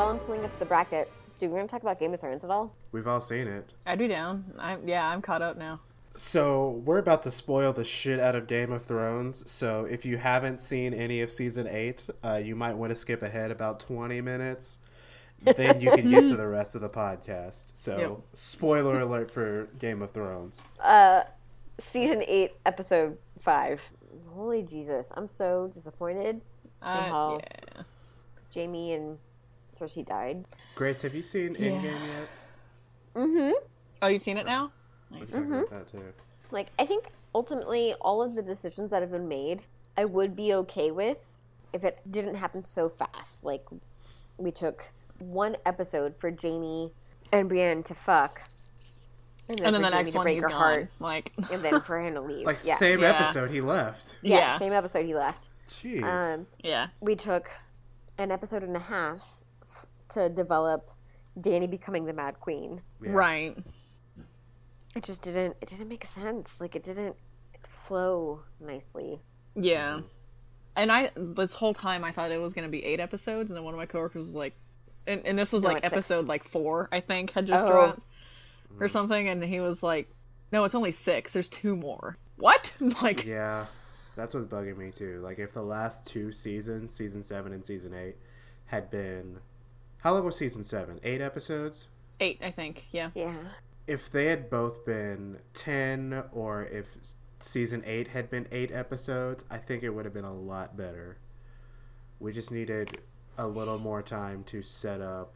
while I'm pulling up the bracket, do we want to talk about Game of Thrones at all? We've all seen it. I'd be down. I'm yeah, I'm caught up now. So we're about to spoil the shit out of Game of Thrones. So if you haven't seen any of season eight, uh, you might want to skip ahead about twenty minutes. Then you can get to the rest of the podcast. So Yep. spoiler alert for Game of Thrones. Uh, season eight, episode five. Holy Jesus, I'm so disappointed. Uh, how- yeah. Jaime and Cersei died. Grace, have you seen Endgame yet? Mm-hmm. Oh, you've seen it now? We can talk about that too. Like, I think ultimately all of the decisions that have been made, I would be okay with if it didn't happen so fast. Like, we took one episode for Jaime and Brienne to fuck, And then for the Jaime next to one break he's her gone. heart, Like and then for him to leave. Like yeah. same Yeah. episode he left. yeah, yeah. same episode he left. Jeez. Um, Yeah. we took an episode and a half f- to develop Dany becoming the Mad Queen. Yeah. Right. It just didn't. It didn't make sense. Like it didn't flow nicely. Yeah. Mm-hmm. And I this whole time I thought it was gonna be eight episodes, and then one of my coworkers was like, and, and this was No, like it's six. episode like four, I think, had just Oh. dropped or mm-hmm. something, and he was like, "No, it's only six. There's two more." What? like, Yeah, that's what's bugging me too. Like if the last two seasons, season seven and season eight, had been, how long was season seven? Eight episodes. eight, I think. Yeah. Yeah. If they had both been ten, or if season eight had been eight episodes, I think it would have been a lot better. We just needed a little more time to set up.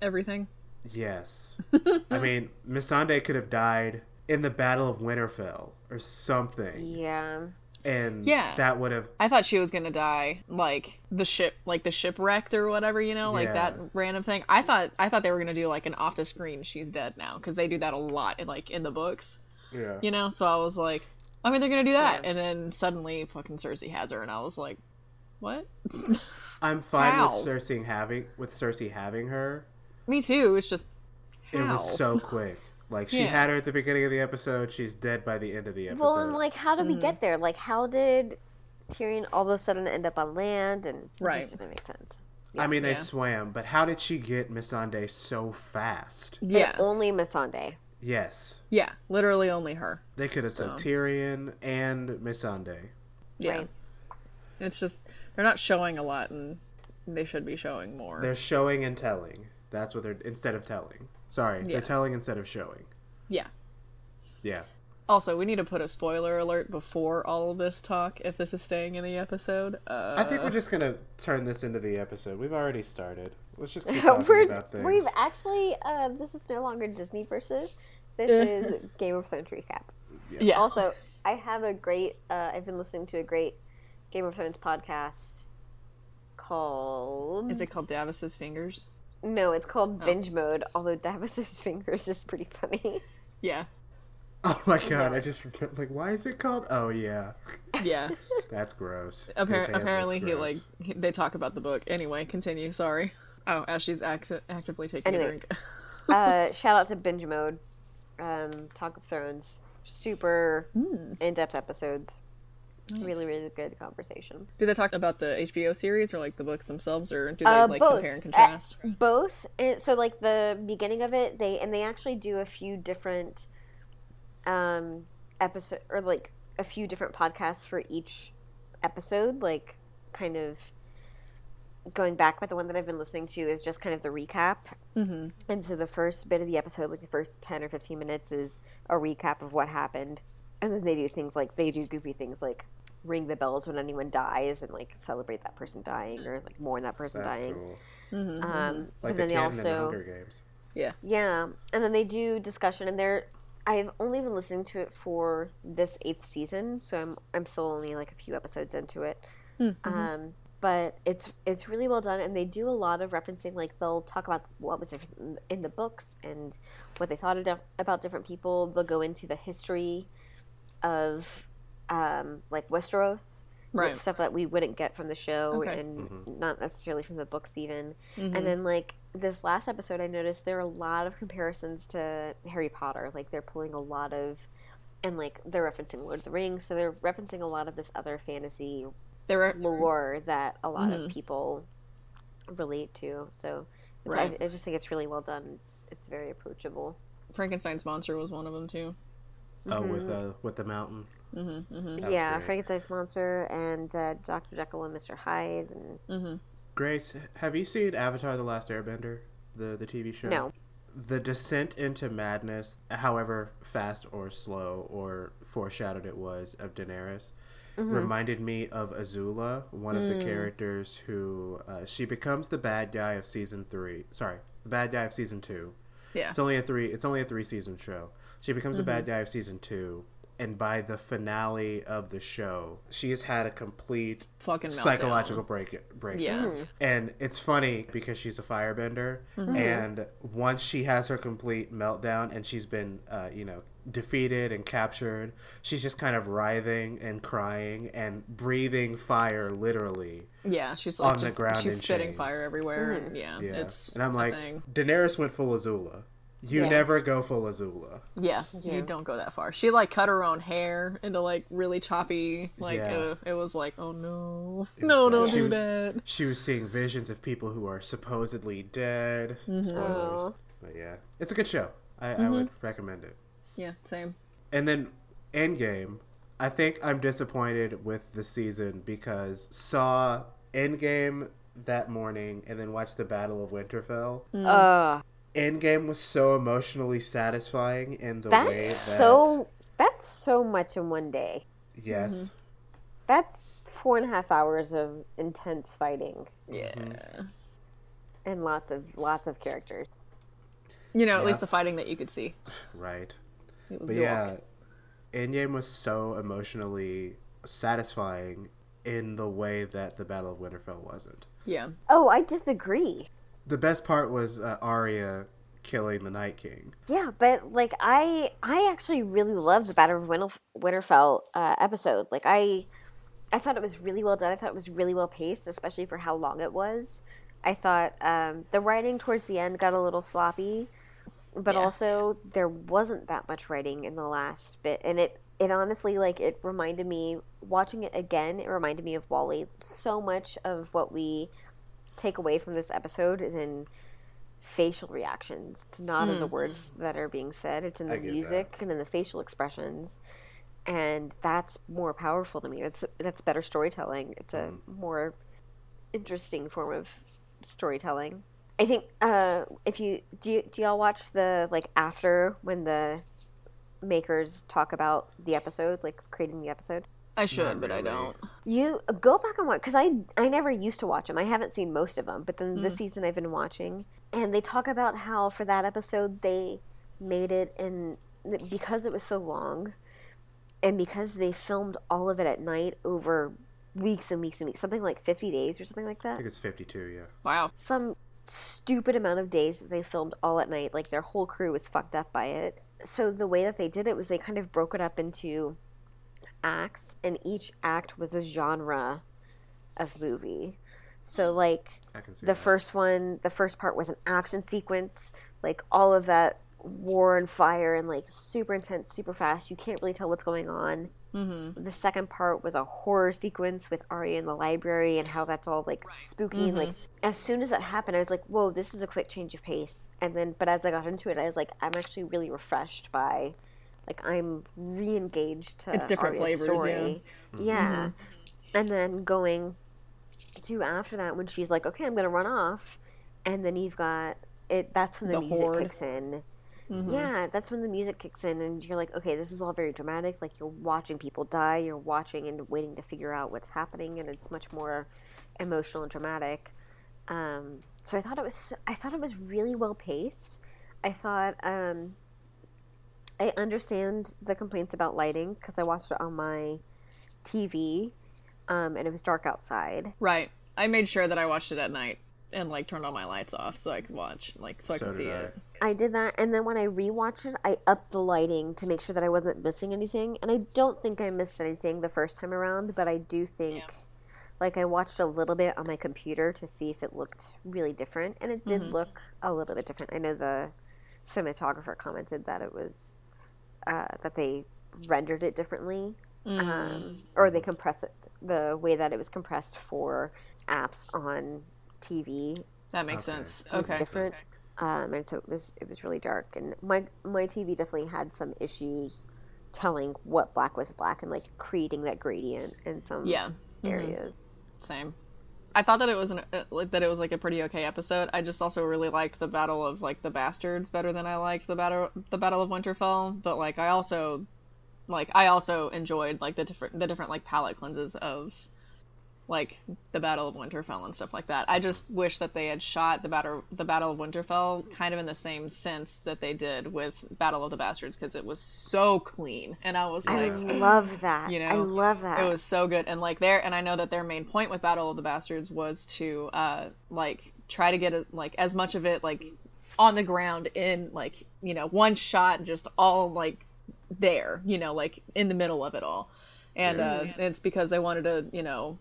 Everything. Yes, I mean Missandei could have died in the Battle of Winterfell or something, Yeah. And Yeah. that would have I thought she was gonna die, like the ship, like the shipwrecked or whatever, you know, like Yeah. that random thing. I thought, I thought they were gonna do like an off the screen, she's dead now, because they do that a lot, in, like in the books, yeah. you know. So I was like, I mean, they're gonna do that, Yeah. and then suddenly, fucking Cersei has her, and I was like, what? I'm fine How? with Cersei having with Cersei having her. Me too. It's just It was so quick. Like she Yeah. had her at the beginning of the episode. She's dead by the end of the episode. Well, and like, how did we Mm-hmm. get there? Like, how did Tyrion all of a sudden end up on land? And it Right. just didn't make sense. I mean, they Yeah. swam, but how did she get Missandei so fast? yeah, And only Missandei. Yes, yeah, literally only her. they could have took Tyrion and Missandei. Yeah, Right. it's just they're not showing a lot, and they should be showing more. They're showing and telling. That's what they're instead of telling. Sorry, Yeah. they're telling instead of showing. Yeah. Yeah. Also, we need to put a spoiler alert before all of this talk if this is staying in the episode. Uh, I think we're just gonna turn this into the episode. We've already started. Let's just keep talking We're, about things. we've actually, uh, this is no longer Disney versus. This is Game of Thrones recap. yeah. Also, I have a great, uh, I've been listening to a great Game of Thrones podcast called. Is it called Davos's fingers? No, it's Oh. called Binge Mode, although Davos's fingers is pretty funny. Yeah. Oh my god! I just remember, like, why is it called? Oh yeah, Yeah. that's gross. His Appar- hand apparently, looks he like he- they talk about the book. Anyway, continue. Sorry. Oh, as she's act- actively taking a drink. uh, shout out to Binge Mode, um, Talk of Thrones, super Hmm. in-depth episodes. Really, really good conversation. Do they talk about the HBO series or like the books themselves, or do they Uh, like both. compare and Uh, contrast? both. And so, like the beginning of it, they and they actually do a few different um, episode or like a few different podcasts for each episode. Like, kind of going back. But the one that I've been listening to is just kind of the recap. mm-hmm. And so the first bit of the episode, like the first 10 or 15 minutes, is a recap of what happened. And then they do things like, they do goofy things like ring the bells when anyone dies and like celebrate that person dying or like mourn that person That's dying. cool. Mm-hmm. Um, Like but the then they canon in the also, Hunger Games. yeah. Yeah, and then they do discussion and they're, I've only been listening to it for this eighth season. So I'm, I'm still only like a few episodes into it. Mm-hmm. Um, but it's it's really well done, and they do a lot of referencing. Like they'll talk about what was different in- in the books and what they thought of, about different people. They'll go into the history of um, like Westeros, like, Right. stuff that we wouldn't get from the show, Okay. and not necessarily from the books even. Mhm. And then like this last episode, I noticed there are a lot of comparisons to Harry Potter. Like they're pulling a lot of, and like they're referencing Lord of the Rings, so they're referencing a lot of this other fantasy They were lore that a lot Mhm. of people relate to. So Right. I, I just think it's really well done. It's it's very approachable. Frankenstein's monster was one of them too. Oh, with uh, with the mountain. Mm-hmm. Mm-hmm. Yeah, great. Frankenstein's monster and uh, Doctor Jekyll and Mister Hyde. And Mm-hmm. Grace, have you seen Avatar: The Last Airbender, the the TV show? no, The descent into madness, however fast or slow or foreshadowed it was of Daenerys, Mm-hmm. reminded me of Azula, one of the characters who uh, she becomes the bad guy of season three. Sorry, the bad guy of season two. Yeah. It's only a three. It's only a three season show. She becomes the bad guy of season two, and by the finale of the show, she has had a complete Fucking meltdown. psychological break break. Yeah. Mm-hmm. And it's funny because she's a firebender, mm-hmm. Mm-hmm. and once she has her complete meltdown and she's been, uh, you know, defeated and captured, she's just kind of writhing and crying and breathing fire, literally. Yeah, she's like On the just, ground she's in spitting chains. fire everywhere. And yeah, Yeah, it's and I'm like, thing. Daenerys went full Azula. You Yeah. never go full Azula. Yeah, Yeah. you don't go that far. She like cut her own hair into like really choppy. Like Yeah. uh, it was like, oh no, was no, bad. don't She do was- that. She was seeing visions of people who are supposedly dead. Mm-hmm. Spoilers. But yeah, it's a good show. I, Mm-hmm. I would recommend it. Yeah, same. And then Endgame, I think I'm disappointed with the season because saw Endgame that morning and then watched the Battle of Winterfell. Mm. uh, Endgame was so emotionally satisfying in the way that that's so that's so much in one day. yes, Mm-hmm. That's four and a half hours of intense fighting Yeah, and lots of lots of characters. you know, at Yeah. least the fighting that you could see. right. It was But yeah, Endgame was so emotionally satisfying in the way that the Battle of Winterfell wasn't. yeah, Oh, I disagree. The best part was uh, Arya killing the Night King. Yeah, but like I I actually really loved the Battle of Winter, Winterfell uh, episode. Like I I thought it was really well done. I thought it was really well paced, especially for how long it was. I thought um, the writing towards the end got a little sloppy, but Yeah. also there wasn't that much writing in the last bit, and it it honestly like it reminded me watching it again. It reminded me of WALL-E. So much of what we take away from this episode is in facial reactions. It's not in the words that are being said. It's in the music and in the facial expressions. And that's more powerful to me. That's that's better storytelling. It's a more interesting form of storytelling. I think uh, if you do, you, do y'all watch the like after when the makers talk about the episode, like creating the episode? I should, Not but I don't. You go back and watch because I I never used to watch them. I haven't seen most of them, but then this mm. season I've been watching, and they talk about how for that episode they made it and because it was so long, and because they filmed all of it at night over weeks and weeks and weeks, something like fifty days or something like that. I think it's 52, yeah. Wow. Some stupid amount of days that they filmed all at night. Like their whole crew was fucked up by it. So the way that they did it was they kind of broke it up into acts, and each act was a genre of movie. So like I can see the that. first one, the first part was an action sequence, like all of that war and fire and like super intense, super fast. You can't really tell what's going on. Mm-hmm. The second part was a horror sequence with Arya in the library and how that's all like spooky. And like as soon as that happened, I was like, "Whoa, this is a quick change of pace." And then, but as I got into it, I was like, "I'm actually really refreshed by." Like I'm re-engaged to It's different Arya's flavors, story. Yeah, and then going to after that when she's like, "Okay, I'm gonna run off," and then you've got it. That's when the, The music horde. kicks in. Mhm. Yeah, that's when the music kicks in, and you're like, okay, this is all very dramatic. Like you're watching people die, you're watching and waiting to figure out what's happening, and it's much more emotional and dramatic. Um, so I thought it was, I thought it was really well paced. I thought, um, I understand the complaints about lighting because I watched it on my TV, um, and it was dark outside. Right. I made sure that I watched it at night and like turned all my lights off so I could watch, like, so I So could see I. it. I did that, and then when I rewatched it, I upped the lighting to make sure that I wasn't missing anything. And I don't think I missed anything the first time around, but I do think, like, I watched a little bit on my computer to see if it looked really different, and it did look a little bit different. I know the cinematographer commented that it was uh, that they rendered it differently, um, or they compress it the way that it was compressed for apps on TV That makes Okay. sense. was Okay. different, um, and so it was it was really dark. And my my TV definitely had some issues telling what black was black and like creating that gradient in some Yeah. Mhm. areas. Same. I thought that it was an uh, like that it was like a pretty okay episode. I just also really liked the Battle of like the Bastards better than I liked the battle the Battle of Winterfell. But like I also like I also enjoyed like the different the different like palette cleanses of like the Battle of Winterfell and stuff like that. I just wish that they had shot the battle the Battle of Winterfell kind of in the same sense that they did with Battle of the Bastards because it was so clean and I was like, I love that. you know, I love that. it was so good and like there and i know that their main point with battle of the bastards was to uh like try to get a, like as much of it like on the ground in like you know one shot and just all like there you know like in the middle of it all and uh it's because they wanted to you know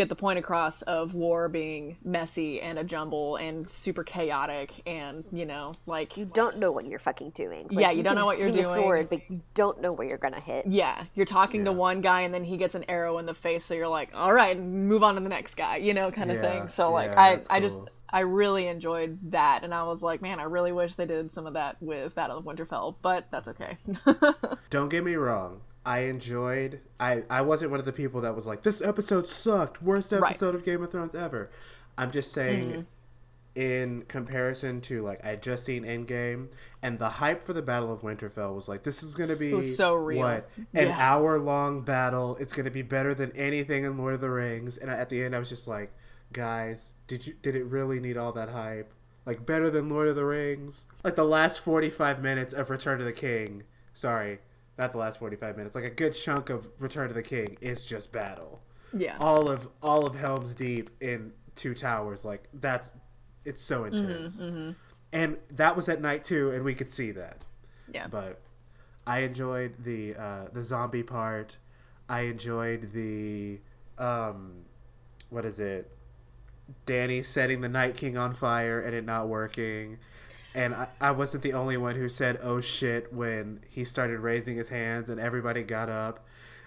get the point across of war being messy and a jumble and super chaotic and you know like you don't know what you're fucking doing. Like, Yeah, you don't know what you're doing. sword, but you don't know where you're gonna hit. Yeah, you're talking to one guy and then he gets an arrow in the face, so you're like, all right, move on to the next guy, you know, kind of Yeah, thing. So like, yeah, I that's I just. I really enjoyed that, and I was like, man, I really wish they did some of that with Battle of Winterfell, but that's okay. Don't get me wrong. I enjoyed. I I wasn't one of the people that was like, "This episode sucked. Worst Right. episode of Game of Thrones ever." I'm just saying, mm-hmm. in comparison to like I had just seen Endgame, and the hype for the Battle of Winterfell was like, "This is gonna be so real. what an Yeah. hour long battle. It's gonna be better than anything in Lord of the Rings." And at the end, I was just like, "Guys, did you did it really need all that hype? Like better than Lord of the Rings? Like the last 45 minutes of Return of the King. Sorry." Not the last 45 minutes. Like a good chunk of Return to the King is just battle yeah, all of all of Helm's Deep in Two Towers. Like that's it's so Mm-hmm, intense, and that was at night too, and we could see that. yeah, But I enjoyed the uh, the zombie part. I enjoyed the um, what is it? Dany setting the Night King on fire and it not working. And I, I wasn't the only one who said "oh shit" when he started raising his hands and everybody got up.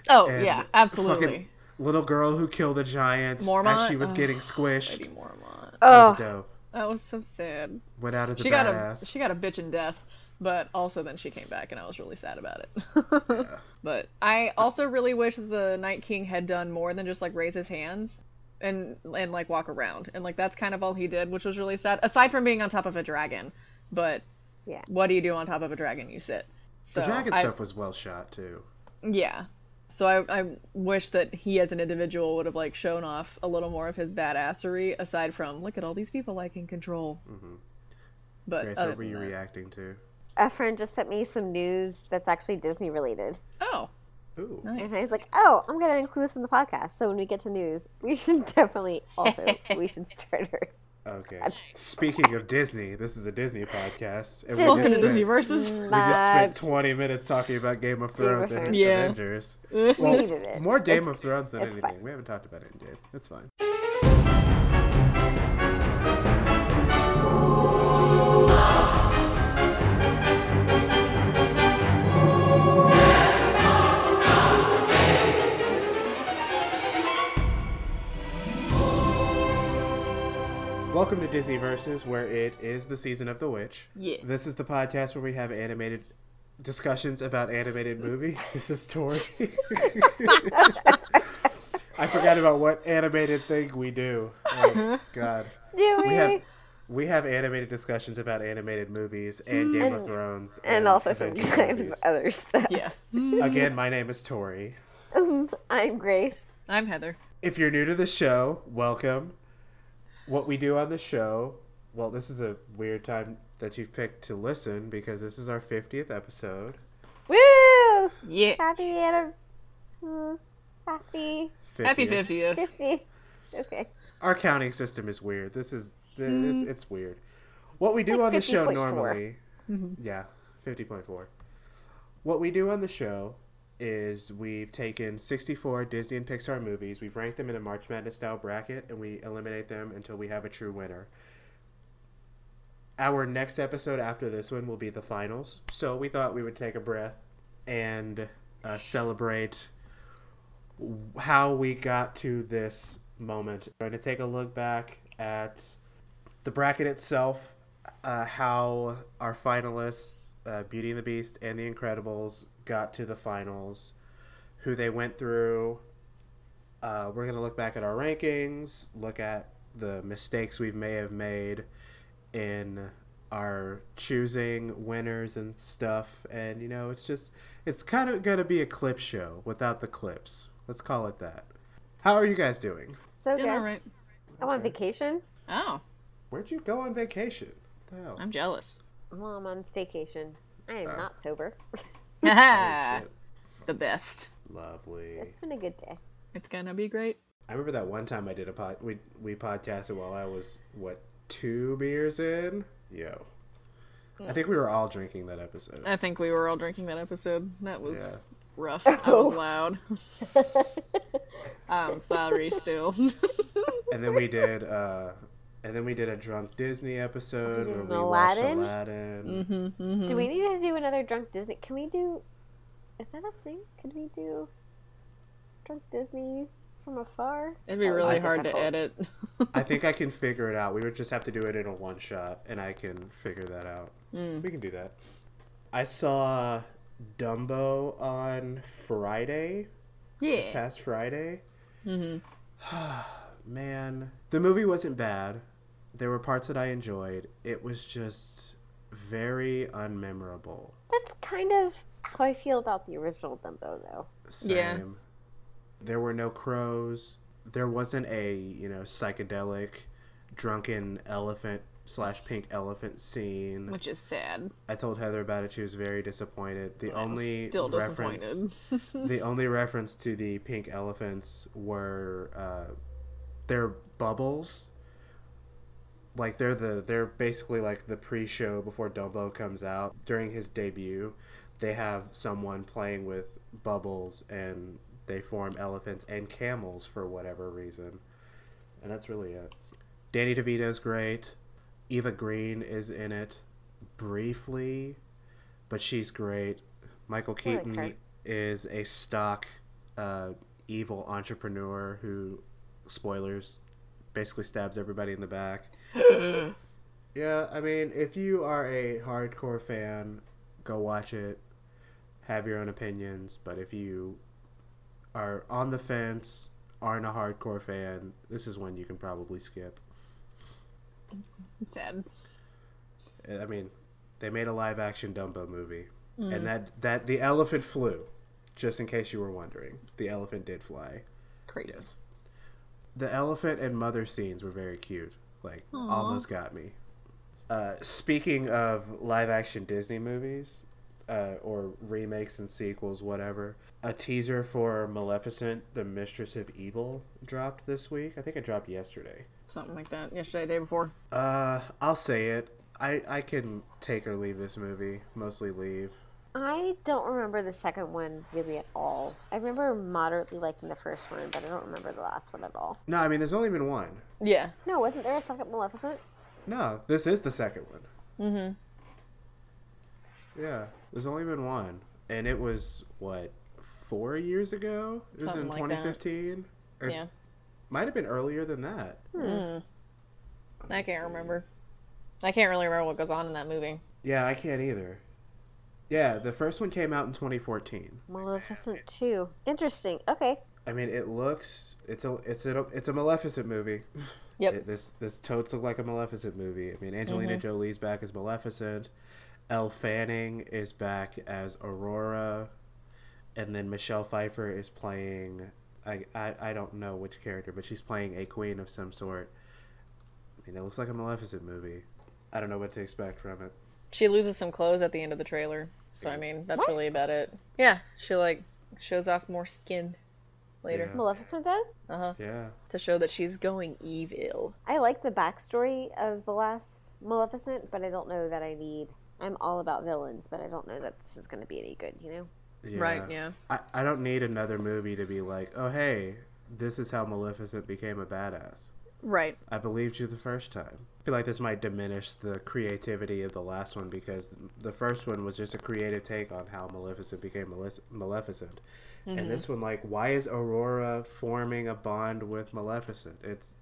oh And yeah, absolutely. little girl who killed a giant as she was Ugh, getting squished. Lady Mormont. Oh, was dope. That was so sad. Went out as a She got a badass. she got a bitch in death, but also then she came back and I was really sad about it. But I also really wish the Night King had done more than just like raise his hands and and like walk around. And like that's kind of all he did, which was really sad. Aside from being on top of a dragon. But yeah. what do you do on top of a dragon? You sit. So the dragon I- stuff was well shot too. Yeah. So I, I wish that he as an individual would have like shown off a little more of his badassery aside from look at all these people I can control. Mm-hmm. But Grace, what were you that- reacting to? A friend just sent me some news that's actually Disney related. Oh, Ooh. nice. And I was like, oh, I'm going to include this in the podcast. So when we get to news, we should definitely also, we should start her. Okay. Speaking of Disney, this is a Disney podcast, and we Welcome just to Disney spent, versus. Mm. we just spent 20 minutes talking about Game of of Thrones and Thrones. Yeah. Avengers. Well, more Game It's- of Thrones than anything. fine. We haven't talked about it in Endgame. That's fine. Welcome to Disney Versus, where it is the season of the witch. Yeah. This is the podcast where we have animated discussions about animated movies. This is Tori. I forgot about what animated thing we do. Oh, God. Do we? We have we have animated discussions about animated movies and Game of mm. Thrones and also Avengers sometimes movies. other stuff. Yeah. Again, my name is Tori. I'm Grace. I'm Heather. If you're new to the show, welcome. What we do on the show, well, this is a weird time that you've picked to listen because this is our 50th episode. Woo! Yeah. Happy Anna. mm, Happy 50th. Happy 50th. 50. Okay. Our counting system is weird. This is it's, it's weird. What we do on the show 50.4. normally, yeah, 50.4. What we do on the show is we've taken 64 Disney and Pixar movies, we've ranked them in a March Madness style bracket, and we eliminate them until we have a true winner. Our next episode after this one will be the finals, so we thought we would take a breath and uh, celebrate how we got to this moment. We're going to take a look back at the bracket itself, uh, how our finalists, uh, Beauty and the Beast and The Incredibles, got to the finals, who they went through. Uh, we're going to look back at our rankings, look at the mistakes we may have made in our choosing winners and stuff. And, you know, it's just, it's kind of going to be a clip show without the clips. Let's call it that. How are you guys doing? So Doing good. all right. I'm on vacation. Oh, Where'd you go on vacation? What the hell? I'm jealous. Well, I'm on staycation. I am Oh. not sober. Oh, Ah, the best. Lovely. it's been a good day. It's gonna be great. I remember that one time I did a pod. We we podcasted while I was what two beers in. Yo, I think we were all drinking that episode. I think we were all drinking that episode. That was Yeah. rough. I was loud. I'm sorry still. And then we did. uh and then we did a drunk Disney episode did where an we watched Aladdin? Aladdin. Mm-hmm. Do we need to do another drunk Disney? Can we do? Is that a thing? Could we do drunk Disney from afar? It'd be really I- hard to edit. I think I can figure it out. We would just have to do it in a one shot, and I can figure that out. Mm. We can do that. I saw Dumbo on Friday. this yeah. past Friday. hmm Man, the movie wasn't bad. There were parts that I enjoyed. It was just very unmemorable. That's kind of how I feel about the original Dumbo, though. Same. Yeah. There were no crows. There wasn't a, you know, psychedelic drunken elephant slash pink elephant scene. Which is sad. I told Heather about it. She was very disappointed. The I was only still reference disappointed. the only reference to the pink elephants were uh, their bubbles. Like they're the they're basically like the pre-show before Dumbo comes out during his debut. They have someone playing with bubbles and they form elephants and camels for whatever reason, and that's really it. Danny DeVito's great. Eva Green is in it briefly, but she's great. Michael I like Keaton is a stock uh, evil entrepreneur who, spoilers, basically stabs everybody in the back. Yeah, I mean, if you are a hardcore fan, go watch it. Have your own opinions, but if you are on the fence, aren't a hardcore fan, this is one you can probably skip. sad. Eh, I mean, they made a live action Dumbo movie, and mm. that that the elephant flew. Just in case you were wondering, the elephant did fly. Crazy. Yes. The elephant and mother scenes were very cute. Like Aw. almost got me. Uh, speaking of live action Disney movies, uh, or remakes and sequels, whatever, a teaser for Maleficent, the Mistress of Evil, dropped this week. I think it dropped yesterday. Something like that. Yesterday, day before. Uh, I'll say it. I I can take or leave this movie. Mostly leave. I don't remember the second one really at all. I remember moderately liking the first one, but I don't remember the last one at all. No, I mean there's only been one. Yeah. No, wasn't there a second Maleficent? No, this is the second one. Mm-hmm. Yeah, there's only been one, and it was what four years ago. It was Something in like 2015. Or Yeah. might have been earlier than that. Mm. I can't see. remember. I can't really remember what goes on in that movie. Yeah, I can't either. Yeah, the first one came out in 2014. Maleficent 2. Interesting. Okay. I mean, it looks it's a it's a it's a Maleficent movie. Yep. It, this this totes look like a Maleficent movie. I mean, Angelina mm-hmm. Jolie's back as Maleficent. Elle Fanning is back as Aurora, and then Michelle Pfeiffer is playing. I, I I don't know which character, but she's playing a queen of some sort. I mean, it looks like a Maleficent movie. I don't know what to expect from it. She loses some clothes at the end of the trailer. So, I mean, that's What? really about it. Yeah. She, like, shows off more skin later. Yeah. Maleficent does? Uh huh. Yeah, To show that she's going evil. I like the backstory of the last Maleficent, but I don't know that I need. I'm all about villains, but I don't know that this is going to be any good, you know? yeah. Right, yeah. I, I don't need another movie to be like, oh hey, this is how Maleficent became a badass. Right. I believed you the first time. I feel like this might diminish the creativity of the last one because the first one was just a creative take on how Maleficent became Malef- Maleficent. And mm-hmm. this one, like, why is Aurora forming a bond with Maleficent? It's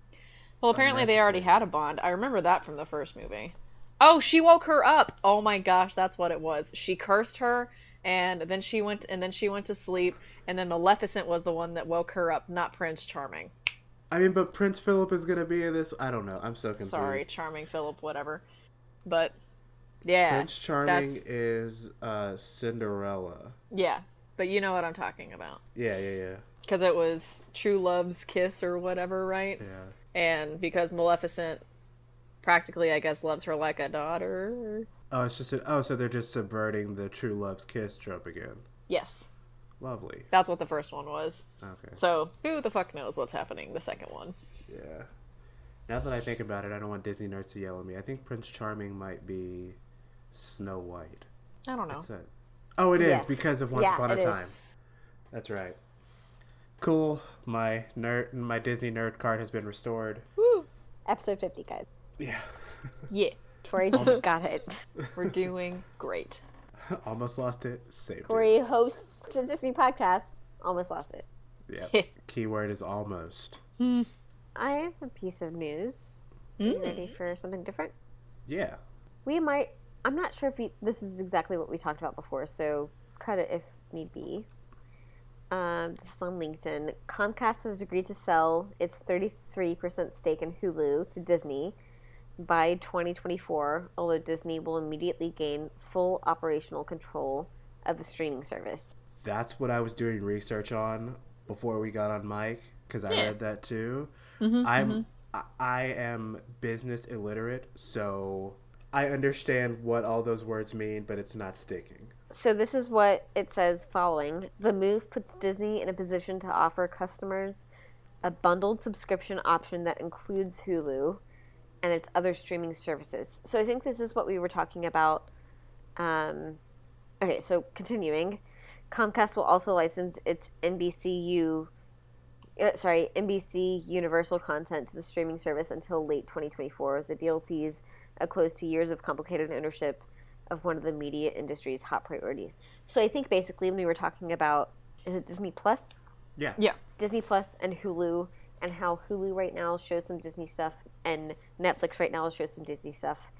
Well, apparently they already had a bond. I remember that from the first movie. Oh, she woke her up. Oh my gosh, that's what it was. She cursed her and then she went and then she went to sleep and then Maleficent was the one that woke her up, not Prince Charming. I mean, but Prince Philip is gonna be in this. I don't know. I'm so confused. Sorry, Charming Philip, whatever. But yeah, Prince Charming is uh, Cinderella. Yeah, but you know what I'm talking about. Yeah, yeah, yeah. Because it was True Love's kiss or whatever, right? Yeah. And because Maleficent practically, I guess, loves her like a daughter. Oh, it's just a, oh, so they're just subverting the True Love's kiss trope again. Yes. Lovely. That's what the first one was. Okay. So who the fuck knows what's happening the second one? Yeah. Now that I think about it, I don't want Disney nerds to yell at me. I think Prince Charming might be Snow White. I don't know. That's it. Oh, it is Yes. because of Once Yeah, Upon a it is. Time. That's right. Cool. My nerd, my Disney nerd card has been restored. Woo! Episode 50, guys. Yeah. Yeah, Tori just got it. we're doing great. Almost lost it. Saved Tori it. hosts a Disney podcast. Almost lost it. Yeah. Keyword is almost. I have a piece of news. Are you ready for something different? Yeah. We might. I'm not sure if we, this is exactly what we talked about before, so cut it if need be. Um, this is on LinkedIn. Comcast has agreed to sell its 33% stake in Hulu to Disney by 2024, although Disney will immediately gain full operational control of the streaming service. That's what I was doing research on before we got on mic because I Yeah. read that too. Mm-hmm, I'm I, I am business illiterate, so I understand what all those words mean, but it's not sticking. So this is what it says following. The move puts Disney in a position to offer customers a bundled subscription option that includes Hulu and its other streaming services. So I think this is what we were talking about. Um, okay, so continuing, Comcast will also license its NBCU, uh, sorry, NBC Universal content to the streaming service until late 2024. The deal sees a close to years of complicated ownership of one of the media industry's hot priorities. So I think basically when we were talking about, is it Disney Plus? Yeah. Yeah. Disney Plus and Hulu, and how Hulu right now shows some Disney stuff, and Netflix right now shows some Disney stuff.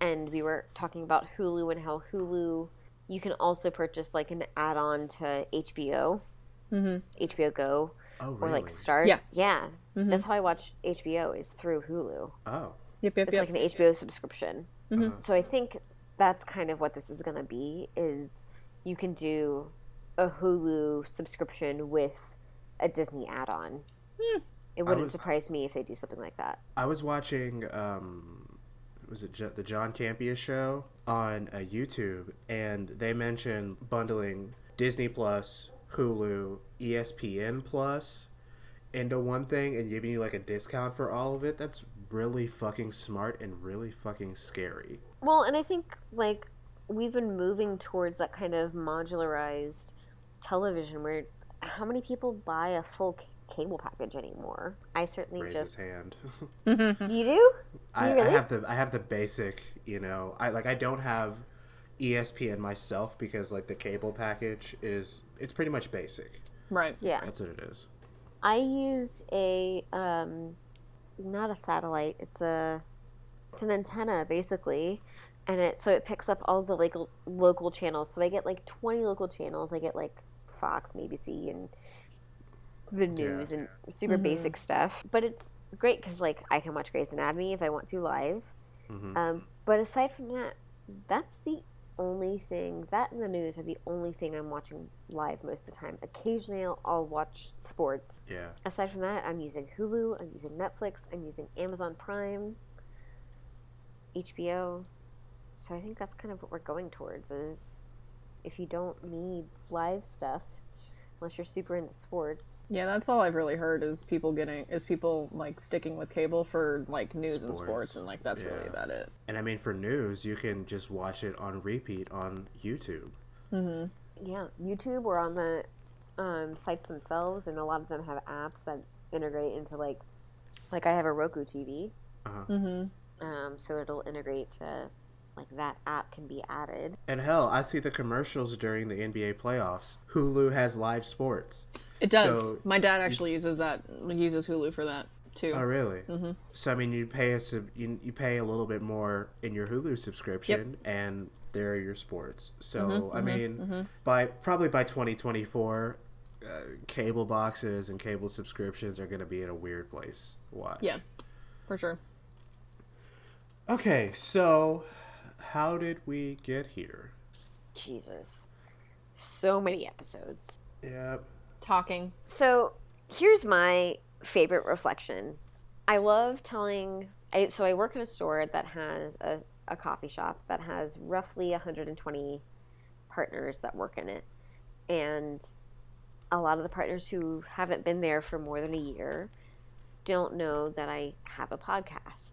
And we were talking about Hulu and how Hulu, you can also purchase like an add on to HBO, Mm-hmm. HBO Go, Oh, or like Starz. Yeah. Yeah. That's how I watch HBO, is through Hulu. oh. Yep, yep, It's yep. like an HBO subscription. Mhm. So I think that's kind of what this is going to be is you can do a Hulu subscription with a Disney add-on. It wouldn't was- surprise me if they do something like that. I was watching, um, was it the John Campea show on uh, YouTube, and they mentioned bundling Disney Plus, Hulu, ESPN Plus into one thing and giving you like a discount for all of it. That's really fucking smart and really fucking scary. Well, and I think like we've been moving towards that kind of modularized television where how many people buy a full cable package anymore? I certainly Raise his just hand. You do? I, really? I have the I have the basic, you know. I like I don't have ESPN myself because like the cable package is it's pretty much basic. Right. Yeah. That's what it is. I use a um, not a satellite. It's a it's an antenna basically, and it so it picks up all the local local channels. So I get like twenty local channels. I get like Fox, and ABC, and the news and super basic stuff. But it's great because like I can watch Grey's Anatomy if I want to live. Um, but aside from that, that's the only thing that and the news are the only thing I'm watching live most of the time. Occasionally, I'll, I'll watch sports. Yeah. Aside from that, I'm using Hulu, I'm using Netflix, I'm using Amazon Prime, HBO. So I think that's kind of what we're going towards is if you don't need live stuff, unless you're super into sports. Yeah, that's all I've really heard is people getting is people like sticking with cable for like news and Sports. sports and like that's really about it. And I mean, for news, you can just watch it on repeat on YouTube. Mhm. Yeah, YouTube or on the um, sites themselves, and a lot of them have apps that integrate into like, like I have a Roku TV, Mm-hmm. um, so it'll integrate to like that app can be added. And hell, I see the commercials during the NBA playoffs. Hulu has live sports. It does. So- My dad actually uses that uses Hulu for that too. Oh, really? Mhm. So I mean, you pay a sub, you, you pay a little bit more in your Hulu subscription, and there are your sports. So Mm-hmm, I mean, by probably by 2024, uh, cable boxes and cable subscriptions are going to be in a weird place. to Watch. Yeah. For sure. Okay, so how did we get here? Jesus. So many episodes. Yep. Talking. So here's my favorite reflection. I love telling. I, so I work in a store that has a, a coffee shop that has roughly 120 partners that work in it, and a lot of the partners who haven't been there for more than a year don't know that I have a podcast,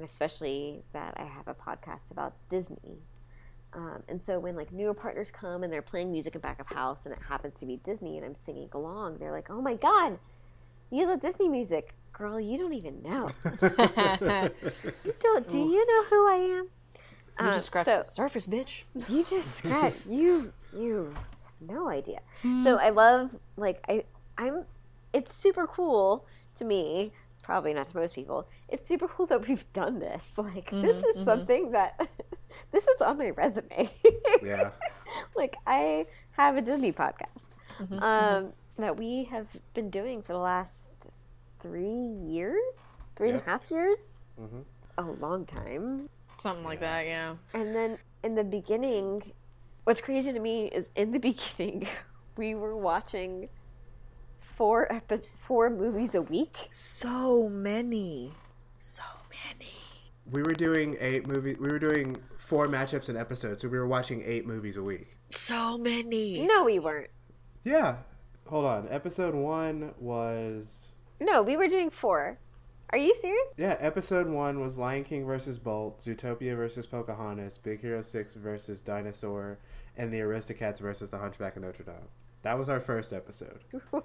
and especially that I have a podcast about Disney. Um, and so when like newer partners come and they're playing music in back of house and it happens to be Disney and I'm singing along, they're like, "Oh my god, you love Disney music, girl! You don't even know. You don't? Do you know who I am? You Uh, just scratched so- the surface, bitch. you just scratch you you have no idea so i love like i i'm it's super cool to me probably not to most people. It's super cool that we've done this. Like this is something that this is on my resume. Yeah. like i have a disney podcast um that we have been doing for the last three years three and a half years? Mhm. a long time. Something like that, yeah. and then in the beginning, what's crazy to me is in the beginning, we were watching four epi- four movies a week. So many. So many. We were doing eight movies. We were doing four matchups an episode, so we were watching eight movies a week. So many. No, we weren't. Yeah. Hold on. Episode one was No, we were doing four. Are you serious? yeah. Episode one was Lion King versus Bolt, Zootopia versus Pocahontas, Big Hero Six versus Dinosaur, and the Aristocats versus the Hunchback of Notre Dame. That was our first episode.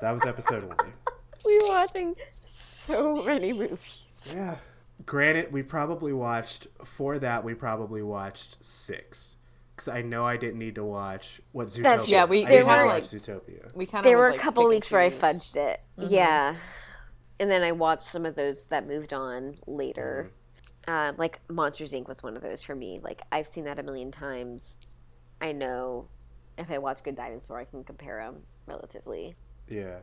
That was episode one. we were watching so many movies. Yeah. Granted, we probably watched for that. We probably watched six because I know I didn't need to watch what Zootopia. That's- Yeah, we- I we didn't kinda need to like- watch Zootopia. We kind of There were like, a couple weeks where I fudged it. Yeah. And then I watched some of those that moved on later. Uh, like Monsters Inc. was one of those for me. Like I've seen that a million times. I know if I watch Good Dinosaur, I can compare them relatively. Yeah.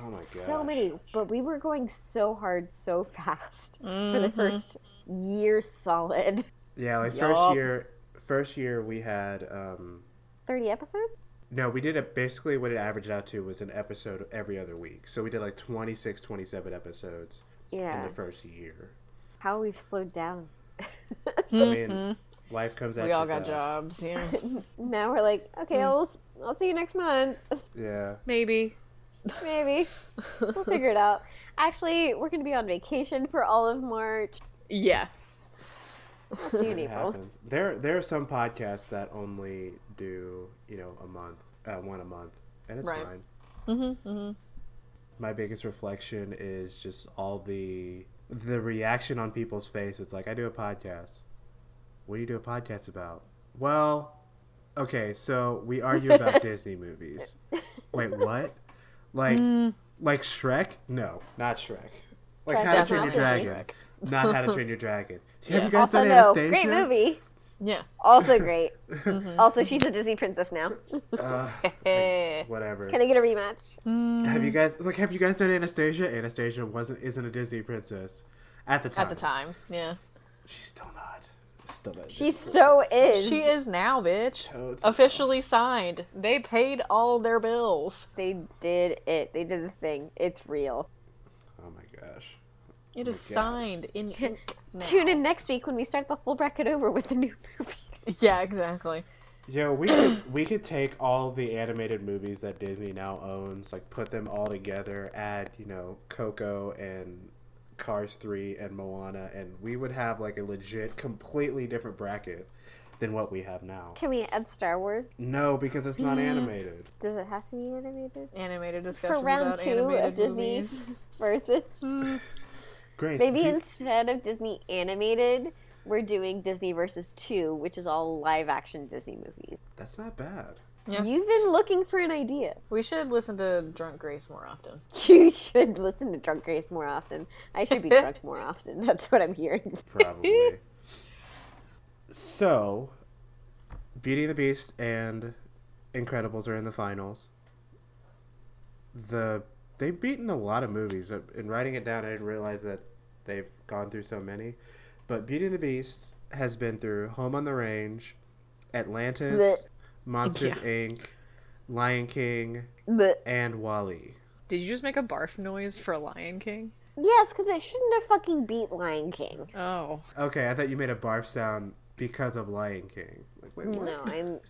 Oh my god. So many, but we were going so hard, so fast for Mm-hmm. the first year solid. Yeah, like Yup. first year. First year we had. um Thirty episodes. No, we did it basically what it averaged out to was an episode every other week. So we did like 26, 27 episodes yeah. in the first year. How we've slowed down. I mean, life comes at Mm-hmm. We all got fast. jobs, yeah. now we're like, okay, I'll I'll see you next month. Yeah. Maybe. Maybe we'll figure it out. Actually, we're gonna be on vacation for all of March. Yeah. I'll see you in April. happens. There, there are some podcasts that only do you know a month, uh, one a month, and it's Right. fine. Mm-hmm, mm-hmm. My biggest reflection is just all the the reaction on people's face. It's like I do a podcast. What do you do a podcast about? Well, okay, so we argue about Disney movies. Wait, what? Like, like Shrek? No, not Shrek. Like Shrek How to Train Your Disney. Dragon. Not How to Train Your Dragon. Have Yeah. you guys Also, done no, Anastasia? great movie. Yeah. Also great. Also, she's a Disney princess now. Uh, Eh. whatever. Can I get a rematch? Have you guys like have you guys done Anastasia? Anastasia wasn't isn't a Disney princess at the time. At the time, yeah. she's still not. Still not. a She so princess. is. She is now, bitch. Totes Officially signed. They paid all their bills. They did it. They did the thing. It's real. Oh my gosh. It oh is my gosh. signed in ink. Tune in next week when we start the whole bracket over with the new movie. Yeah, exactly. Yo, we could we could take all the animated movies that Disney now owns, like put them all together, add you know Coco and Cars three and Moana, and we would have like a legit, completely different bracket than what we have now. Can we add Star Wars? No, because it's not animated. Does it have to be animated? Animated discussions round about two of Disney. movies. Versus hmm. Grace, maybe if you- instead of Disney animated, we're doing Disney versus two, which is all live action Disney movies. that's not bad. Yeah. You've been looking for an idea. We should listen to Drunk Grace more often. You should listen to Drunk Grace more often. I should be drunk more often. That's what I'm hearing. Probably. so, Beauty and the Beast and Incredibles are in the finals. The they've beaten a lot of movies. Uh, In writing it down, I didn't realize that they've gone through so many. But Beauty and the Beast has been through Home on the Range, Atlantis, Blech. Monsters Yeah. Inc., Lion King, But and WALL-E. Did you just make a barf noise for Lion King? yes, because it shouldn't have fucking beat Lion King. Oh. Okay, I thought you made a barf sound because of Lion King. Like, wait, what? No, I'm.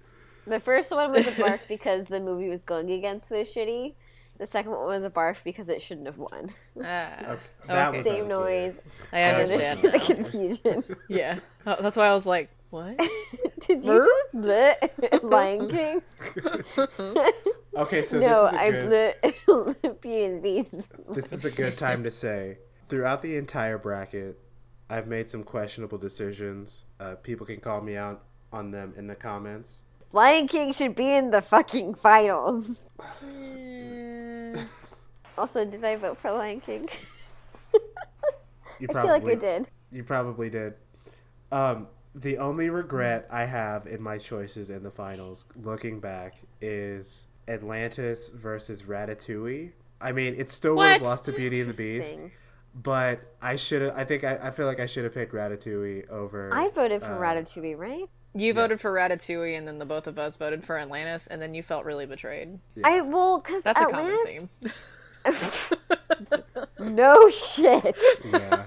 The first one was a barf because the movie was going against was shitty. The second one was a barf because it shouldn't have won. Ah. Okay, that Okay. was Same unclear. noise. I I understand understand the confusion. Yeah. Oh, that's why I was like, what? Did you just bleh Lion King? Okay, so no, this is a I good, bleh Beauty and the Beast. this is a good time to say throughout the entire bracket, I've made some questionable decisions. Uh, people can call me out on them in the comments. Lion King should be in the fucking finals. Also, did I vote for Lion King? You I feel like I did. You probably did. Um, the only regret I have in my choices in the finals, looking back, is Atlantis versus Ratatouille. I mean, it still would have lost to Beauty and the Beast, but I should have. I think I, I feel like I should have picked Ratatouille over. I voted for uh, Ratatouille, right? You voted Yes. for Ratatouille, and then the both of us voted for Atlantis, and then you felt really betrayed. I well, cause That's a common theme. no shit. Yeah.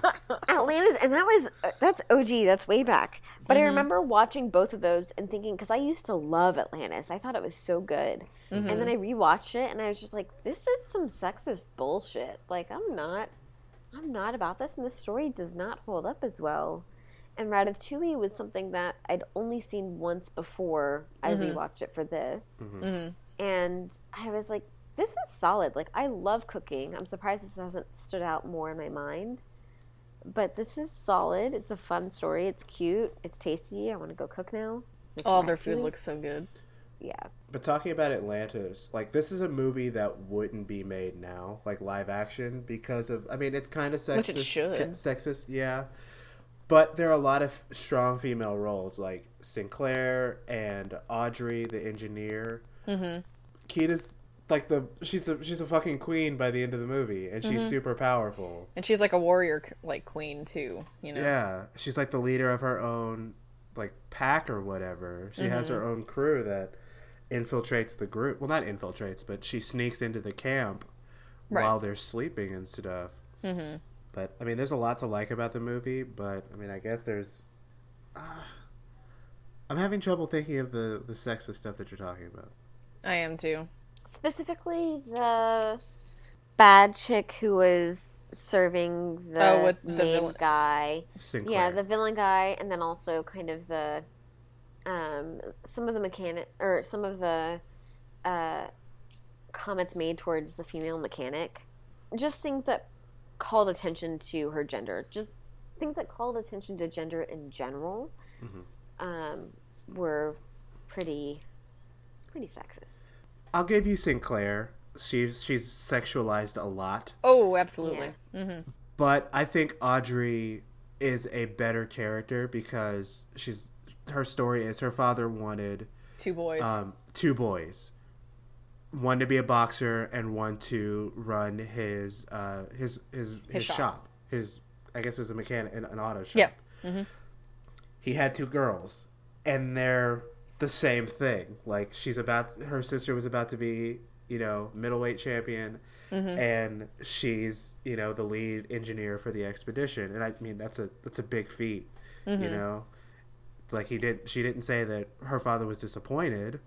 Atlantis, and that was that's OG. That's way back. But I Mhm. remember watching both of those and thinking because I used to love Atlantis. I thought it was so good, and then I rewatched it and I was just like, this is some sexist bullshit. Like I'm not, I'm not about this, and the story does not hold up as well. And Ratatouille was something that I'd only seen once before I Mhm. rewatched it for this, hmm and I was like, this is solid. Like I love cooking. I'm surprised this hasn't stood out more in my mind. But this is solid. It's a fun story. It's cute. It's tasty. I want to go cook now. Let's All their food looks so good. Yeah. But talking about Atlantis, like this is a movie that wouldn't be made now, like live action, because of I mean it's kind of sexist. Which it should. Sexist, yeah. But there are a lot of strong female roles, like Sinclair and Audrey, the engineer. hmm Kida's like the she's a she's a fucking queen by the end of the movie, and she's Mm-hmm. super powerful. And she's like a warrior, like queen too. You know. Yeah, she's like the leader of her own like pack or whatever. She has her Mm-hmm. own crew that infiltrates the group. Well, not infiltrates, but she sneaks into the camp Right. while they're sleeping and stuff. hmm But I mean, there's a lot to like about the movie. But I mean, I guess there's. Uh, I'm having trouble thinking of the the sexist stuff that you're talking about. I am too. Specifically, the bad chick who was serving the, Oh, with the villain- guy. Sinclair. Yeah, the villain guy, and then also kind of the um, some of the mechanic or some of the uh, comments made towards the female mechanic, just things that called attention to her gender, just things that called attention to gender in general, Mhm. um, were pretty pretty sexist. I'll give you Sinclair. She's she's sexualized a lot. Oh, absolutely. hmm But I think Audrey is a better character because she's her story is her father wanted Two boys. um, two boys, one to be a boxer and one to run his uh, his his his, shop. shop. His I guess it was a mechanic an, an auto shop. Yeah. Mhm. He had two girls, and they're the same thing. Like she's about her sister was about to be you know middleweight champion Mm-hmm. and she's you know the lead engineer for the expedition and i mean that's a that's a big feat Mm-hmm. you know it's like he did she didn't say that her father was disappointed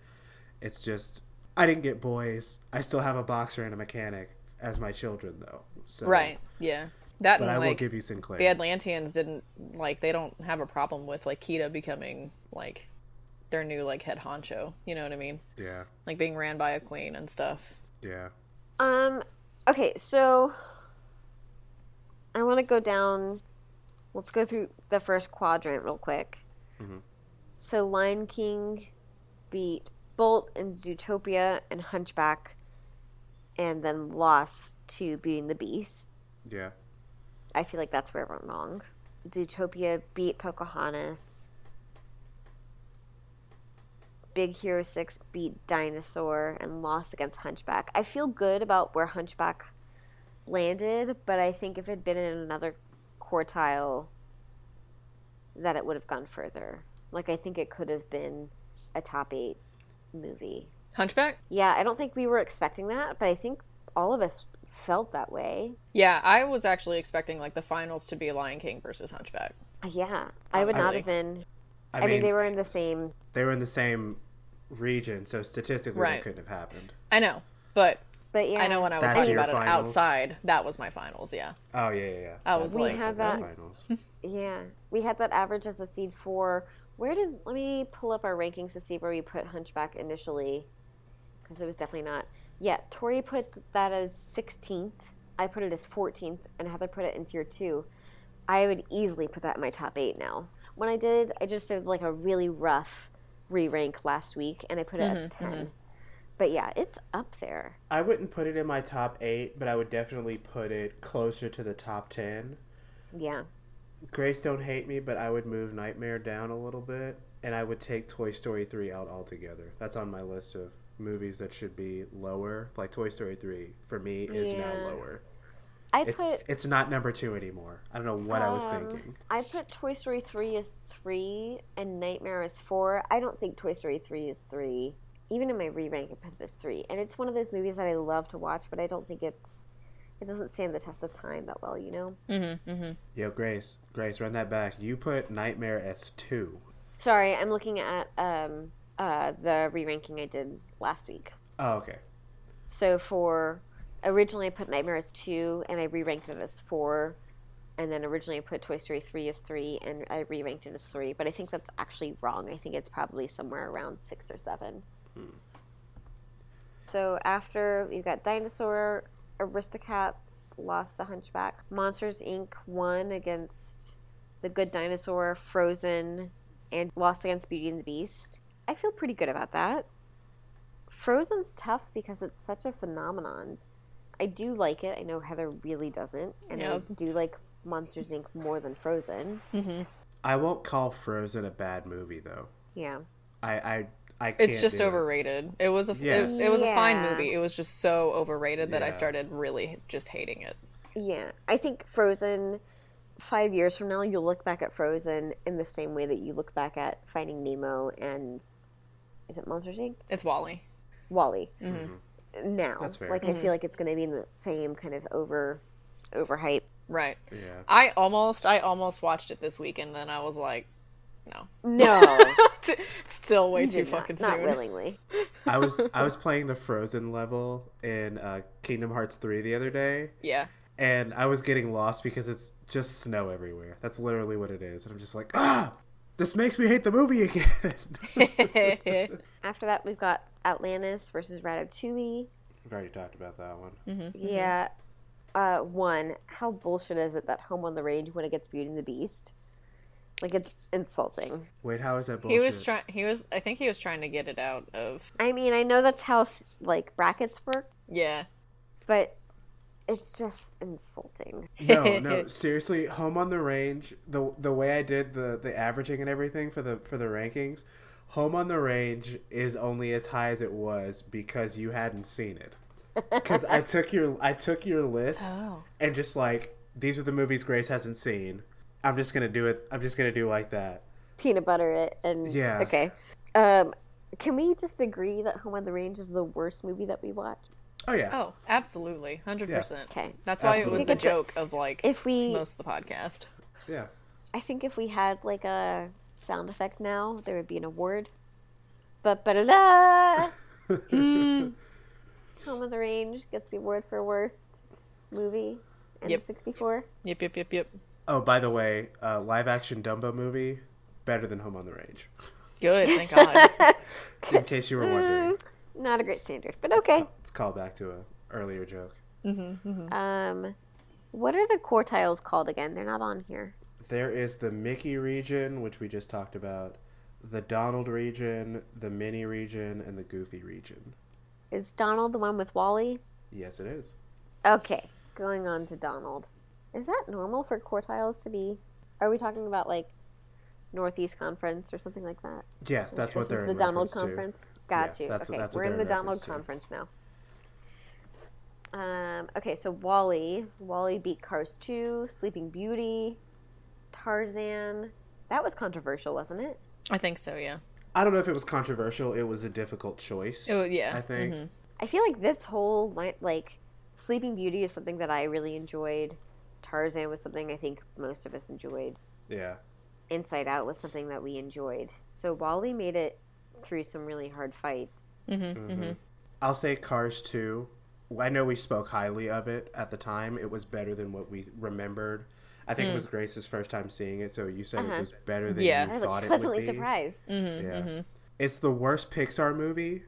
it's just i didn't get boys i still have a boxer and a mechanic as my children though so right. Yeah. That but and i will give you sinclair the Atlanteans didn't like they don't have a problem with like Kida becoming like their new like head honcho. You know what I mean? yeah Like being ran by a queen and stuff. yeah Um. Okay, so I want to go down. Let's go through the first quadrant real quick. Mhm. So Lion King beat Bolt and Zootopia and Hunchback, and then lost to Beauty and the Beast. Yeah. I feel like that's where it went wrong. Zootopia beat Pocahontas. Big Hero 6 beat Dinosaur and lost against Hunchback. I feel good about where Hunchback landed, but I think if it had been in another quartile, that it would have gone further. Like, I think it could have been a top eight movie. Hunchback? Yeah, I don't think we were expecting that, but I think all of us felt that way. Yeah, I was actually expecting like the finals to be Lion King versus Hunchback. Yeah, I would not have been. I, mean, they were in the same. they were in the same region, so statistically Right. that couldn't have happened. I know, but But yeah, I know when I was That's talking your about it outside, that was my finals. Yeah, Oh yeah, yeah, yeah. I was That's- like- We had that- finals. Yeah, we had that average as a seed four. Where did let me pull up our rankings to see where we put Hunchback initially, because it was definitely not. Yeah, Tori put that as 16th. I put it as 14th, and Heather put it in tier two. I would easily put that in my top eight now. When I did, I just did like a really rough re rank last week, and I put it as mm-hmm, 10. Mm-hmm. But yeah, it's up there. I wouldn't put it in my top eight, but I would definitely put it closer to the top ten. Yeah. Grace, don't hate me, but I would move Nightmare down a little bit, and I would take Toy Story 3 out altogether. That's on my list of movies that should be lower. Like Toy Story 3, for me, is now lower. I It's put it's not number two anymore. I don't know what I was Um, thinking. I put Toy Story 3 as 3 and Nightmare as 4. I don't think Toy Story 3 is 3. Even in my re-rank, I put it as 3. And it's one of those movies that I love to watch, but I don't think it's... It doesn't stand the test of time that well, you know? mm-hmm, mm-hmm. Yo, Grace, Grace, run that back. You put Nightmare as two. Sorry, I'm looking at um, uh, the re-ranking I did last week. Oh, okay. So for... Originally, I put Nightmare as 2, and I re-ranked it as 4. And then originally I put Toy Story 3 as 3, and I re-ranked it as 3. But I think that's actually wrong. I think it's probably somewhere around 6 or 7. Hmm. So after we've got Dinosaur, Aristocats lost to Hunchback, Monsters Inc. won against The Good Dinosaur, Frozen, and lost against Beauty and the Beast. I feel pretty good about that. Frozen's tough because it's such a phenomenon. I do like it. I know Heather really doesn't, and Yeah. I do like Monsters Inc. more than Frozen. Mm-hmm. I won't call Frozen a bad movie though. Yeah. I I I can't It's just do it. overrated. It, was a Yes. it, it was a fine movie. It was just so overrated that I started really just hating it. Yeah, I think Frozen. Five years from now, you'll look back at Frozen in the same way that you look back at Finding Nemo and is it Monsters Inc. It's WALL-E. WALL-E. Mm-hmm. Now, That's fair. like I feel like it's going to be in the same kind of over, overhype. Right. Yeah. I almost I almost watched it this week and then I was like, no. No, it's still way you too did not, fucking not soon. willingly. I was I was playing the Frozen level in uh, Kingdom Hearts 3 the other day, Yeah. and I was getting lost because it's just snow everywhere. That's literally what it is, and I'm just like, ah, this makes me hate the movie again. After that, we've got Atlantis versus Ratatouille. We've already talked about that one. Mm-hmm. Yeah. Uh, one, how bullshit is it that Home on the Range when it gets Beauty and the Beast? Like it's insulting. Wait, how is that bullshit? he was trying he was I think he was trying to get it out of I mean, I know that's how like brackets work, yeah. but it's just insulting. no, no, seriously, Home on the Range, the the way I did the the averaging and everything for the for the rankings, Home on the Range is only as high as it was because you hadn't seen it. Cuz I took your I took your list Oh. and just like these are the movies Grace hasn't seen. I'm just going to do it. I'm just going to do like that. Peanut butter it and Yeah. Okay. Um, can we just agree that Home on the Range is the worst movie that we watched? Oh yeah. Oh, absolutely. 100%. Okay. That's why it was the It's a- joke of like If we, most of the podcast. Yeah. I think if we had like a sound effect now, there would be an award. But but da Home on the Range gets the award for worst movie in Yep. 64. Yep, yep, yep, yep. Oh, by the way, uh, live action Dumbo movie better than Home on the Range. Good, thank God. In case you were wondering. Not a great standard, but okay. It's called back to a earlier joke. Um, what are the quartiles called again? They're not on here. There is the Mickey region, which we just talked about. the Donald region, the Minnie region, and the Goofy region. Is Donald the one with WALL-E? Yes, it is. Okay, going on to Donald. Is that normal for quartiles to be? Are we talking about like Northeast Conference or something like that? Yes, that's what they're is the Donald to. Conference. Got Yeah, you. okay, what we're in the in Donald to. Conference now. Um, okay, so WALL-E, WALL-E beat Cars 2, Sleeping Beauty, Tarzan. That was controversial, wasn't it? I think so. Yeah. I don't know if it was controversial. It was a difficult choice. Oh yeah. I think. Mhm. I feel like this whole like Sleeping Beauty is something that I really enjoyed. Tarzan was something I think most of us enjoyed. Yeah. Inside Out was something that we enjoyed. So WALL-E made it through some really hard fights. Mhm. Mhm. Mhm. I'll say Cars 2. I know we spoke highly of it at the time. It was better than what we remembered. I think it was Grace's first time seeing it, so you said Uh-huh. it was better than Yeah. I you was thought like it would pleasantly be. surprised. Mhm. Yeah. mhm. It's the worst Pixar movie,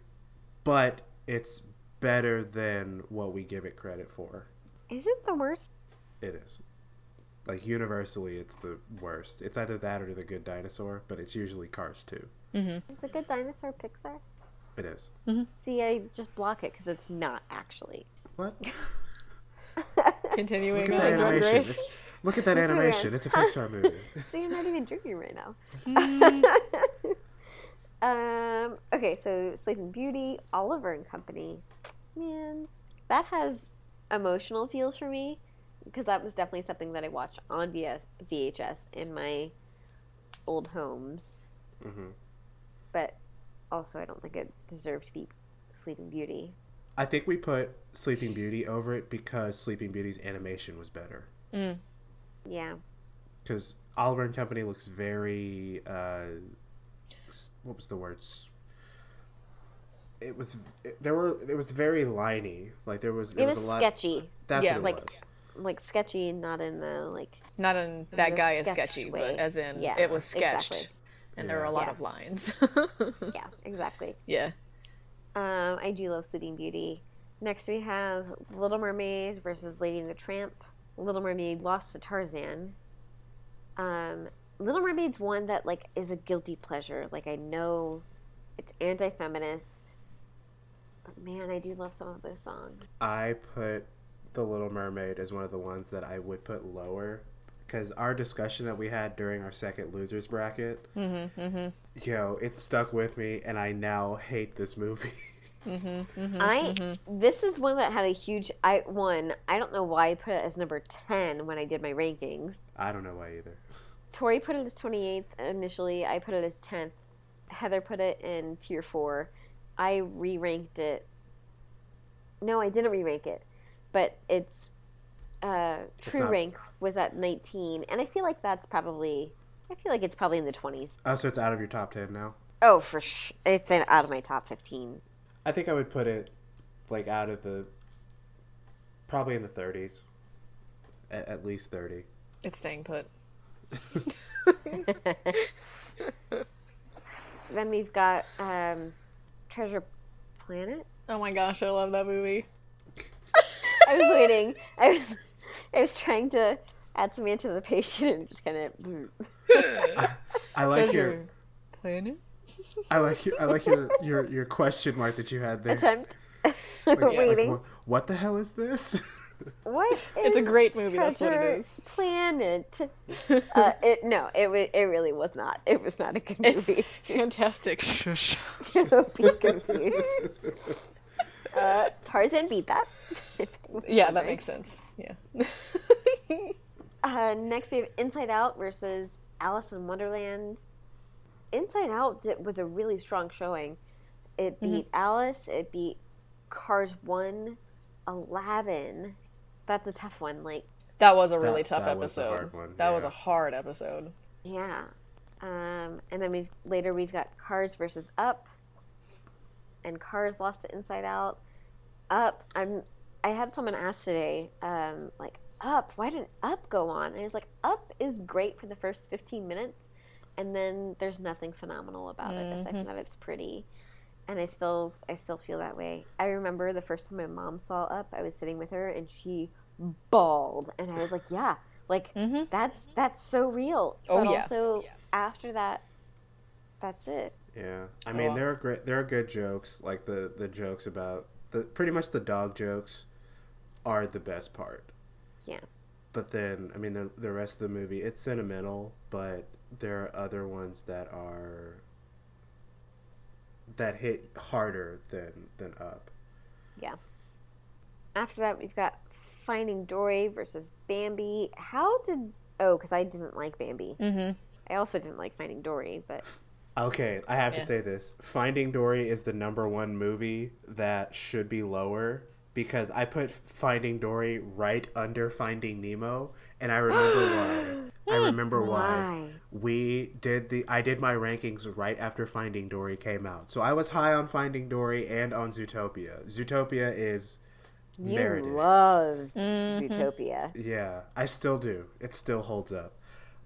but it's better than what we give it credit for. Is it the worst? It is. Like universally, it's the worst. It's either that or The Good Dinosaur, but it's usually Cars 2. Mhm. Is it good dinosaur Pixar? It is. See, I just block it because it's not actually. What? Continuing Look at on that Drag animation. Race. It's, look at that animation. It's a Pixar movie. See, I'm not even drinking right now. Um. Okay, so Sleeping Beauty, Oliver and Company. Man, that has emotional feels for me because that was definitely something that I watched on VS, VHS in my old homes. hmm But also, I don't think it deserved to be Sleeping Beauty. I think we put Sleeping Beauty over it because Sleeping Beauty's animation was better. Mm. Yeah. Because Oliver and Company looks very. Uh, what was the word? S- It was. It, there were. It was very liney. Like there was. There It was, was a lot. sketchy. That's Yeah. what it Like- was. Like sketchy, not in the like. Not in that the guy is sketchy, way. but as in Yeah, it was sketched, exactly. and there were a lot Yeah. of lines. Yeah, exactly. yeah. Um, I do love Sleeping Beauty. Next, we have Little Mermaid versus Lady and the Tramp. Little Mermaid lost to Tarzan. Um, Little Mermaid's one that like is a guilty pleasure. Like I know it's anti-feminist, but man, I do love some of those songs. I put The Little Mermaid as one of the ones that I would put lower. Because our discussion that we had during our second losers bracket, Mm-hmm. Mm-hmm. yo, it stuck with me, and I now hate this movie. Mm-hmm. I this is one that had a huge I one. I don't know why I put it as number ten when I did my rankings. I don't know why either. Tori put it as 28th initially. I put it as 10th. Heather put it in tier 4. I re ranked it. No, I didn't re rank it. But it's. Uh, true not- rank was at 19. And I feel like that's probably. I feel like it's probably in the 20s. Oh, so it's out of your top 10 now? Oh, for sure. It's in, out of my top 15. I think I would put it like out of the probably in the 30s. At, at least 30. It's staying put. Then we've got um, Treasure Planet. Oh my gosh, I love that movie. I was waiting. I was, I was trying to add some anticipation and just kind of. I like your Treasure Planet. I like your I like your your your question mark that you had there. attempt. Like, like, waiting. what, what the hell is this? what? It's a great movie. That's what it is. Planet. Uh, it no, it wa- it really was not. It was not a good It's movie. fantastic. Shush. Don't be confused. Uh, Tarzan beat that. Yeah, that makes sense. Yeah. Uh, next we have Inside Out versus Alice in Wonderland. Inside Out di- was a really strong showing. It Mm-hmm. beat Alice. It beat Cars 1, Aladdin. That's a tough one. Like, that was a really That- tough that was a episode. hard one, That was a hard episode. yeah. Um, and then we've later we've got Cars versus Up, and Cars lost to Inside Out. Up, I'm. I had someone ask today, um, like Up, why didn't Up go on? And I was like, Up is great for the first 15 minutes, and then there's nothing phenomenal about it aside from that it's pretty. And I still, I still feel that way. I remember the first time my mom saw Up, I was sitting with her and she bawled, and I was like, yeah, like Mhm. that's that's so real. Oh, but yeah. also after that that's it. Yeah, I mean Oh. there are great, there are good jokes like the the jokes about the pretty much the dog jokes are the best part. Yeah. But then I mean the the rest of the movie it's sentimental, but there are other ones that are that hit harder than than Up. Yeah. After that, we've got Finding Dory versus Bambi. How did. Oh, because I didn't like Bambi. Mm-hmm. I also didn't like Finding Dory, but. Okay, I have Yeah. to say this. Finding Dory is the number one movie that should be lower because I put Finding Dory right under Finding Nemo and I remember why. I remember why. Why? We did the I did my rankings right after Finding Dory came out. So I was high on Finding Dory and on Zootopia. Zootopia is You merited. love Mm-hmm. Zootopia. Yeah, I still do. It still holds up.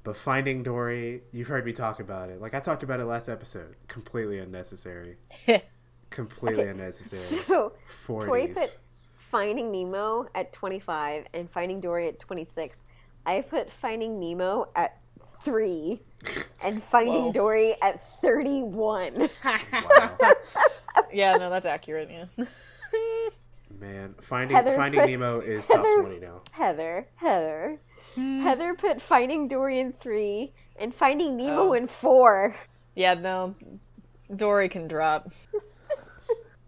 But Finding Dory, you've heard me talk about it. Like I talked about it last episode. Completely unnecessary. Completely unnecessary. So, Tori 40s. put Finding Nemo at 25 and Finding Dory at 26. I put Finding Nemo at 3 and Finding Whoa. Dory at 31. Wow. yeah, no, that's accurate. Yeah. Man, Finding Heather Finding put- Nemo is top 20 now. Heather, Heather. Hmm. Heather put Finding Dory in 3 and Finding Nemo Oh. in 4. yeah, no, Dory can drop.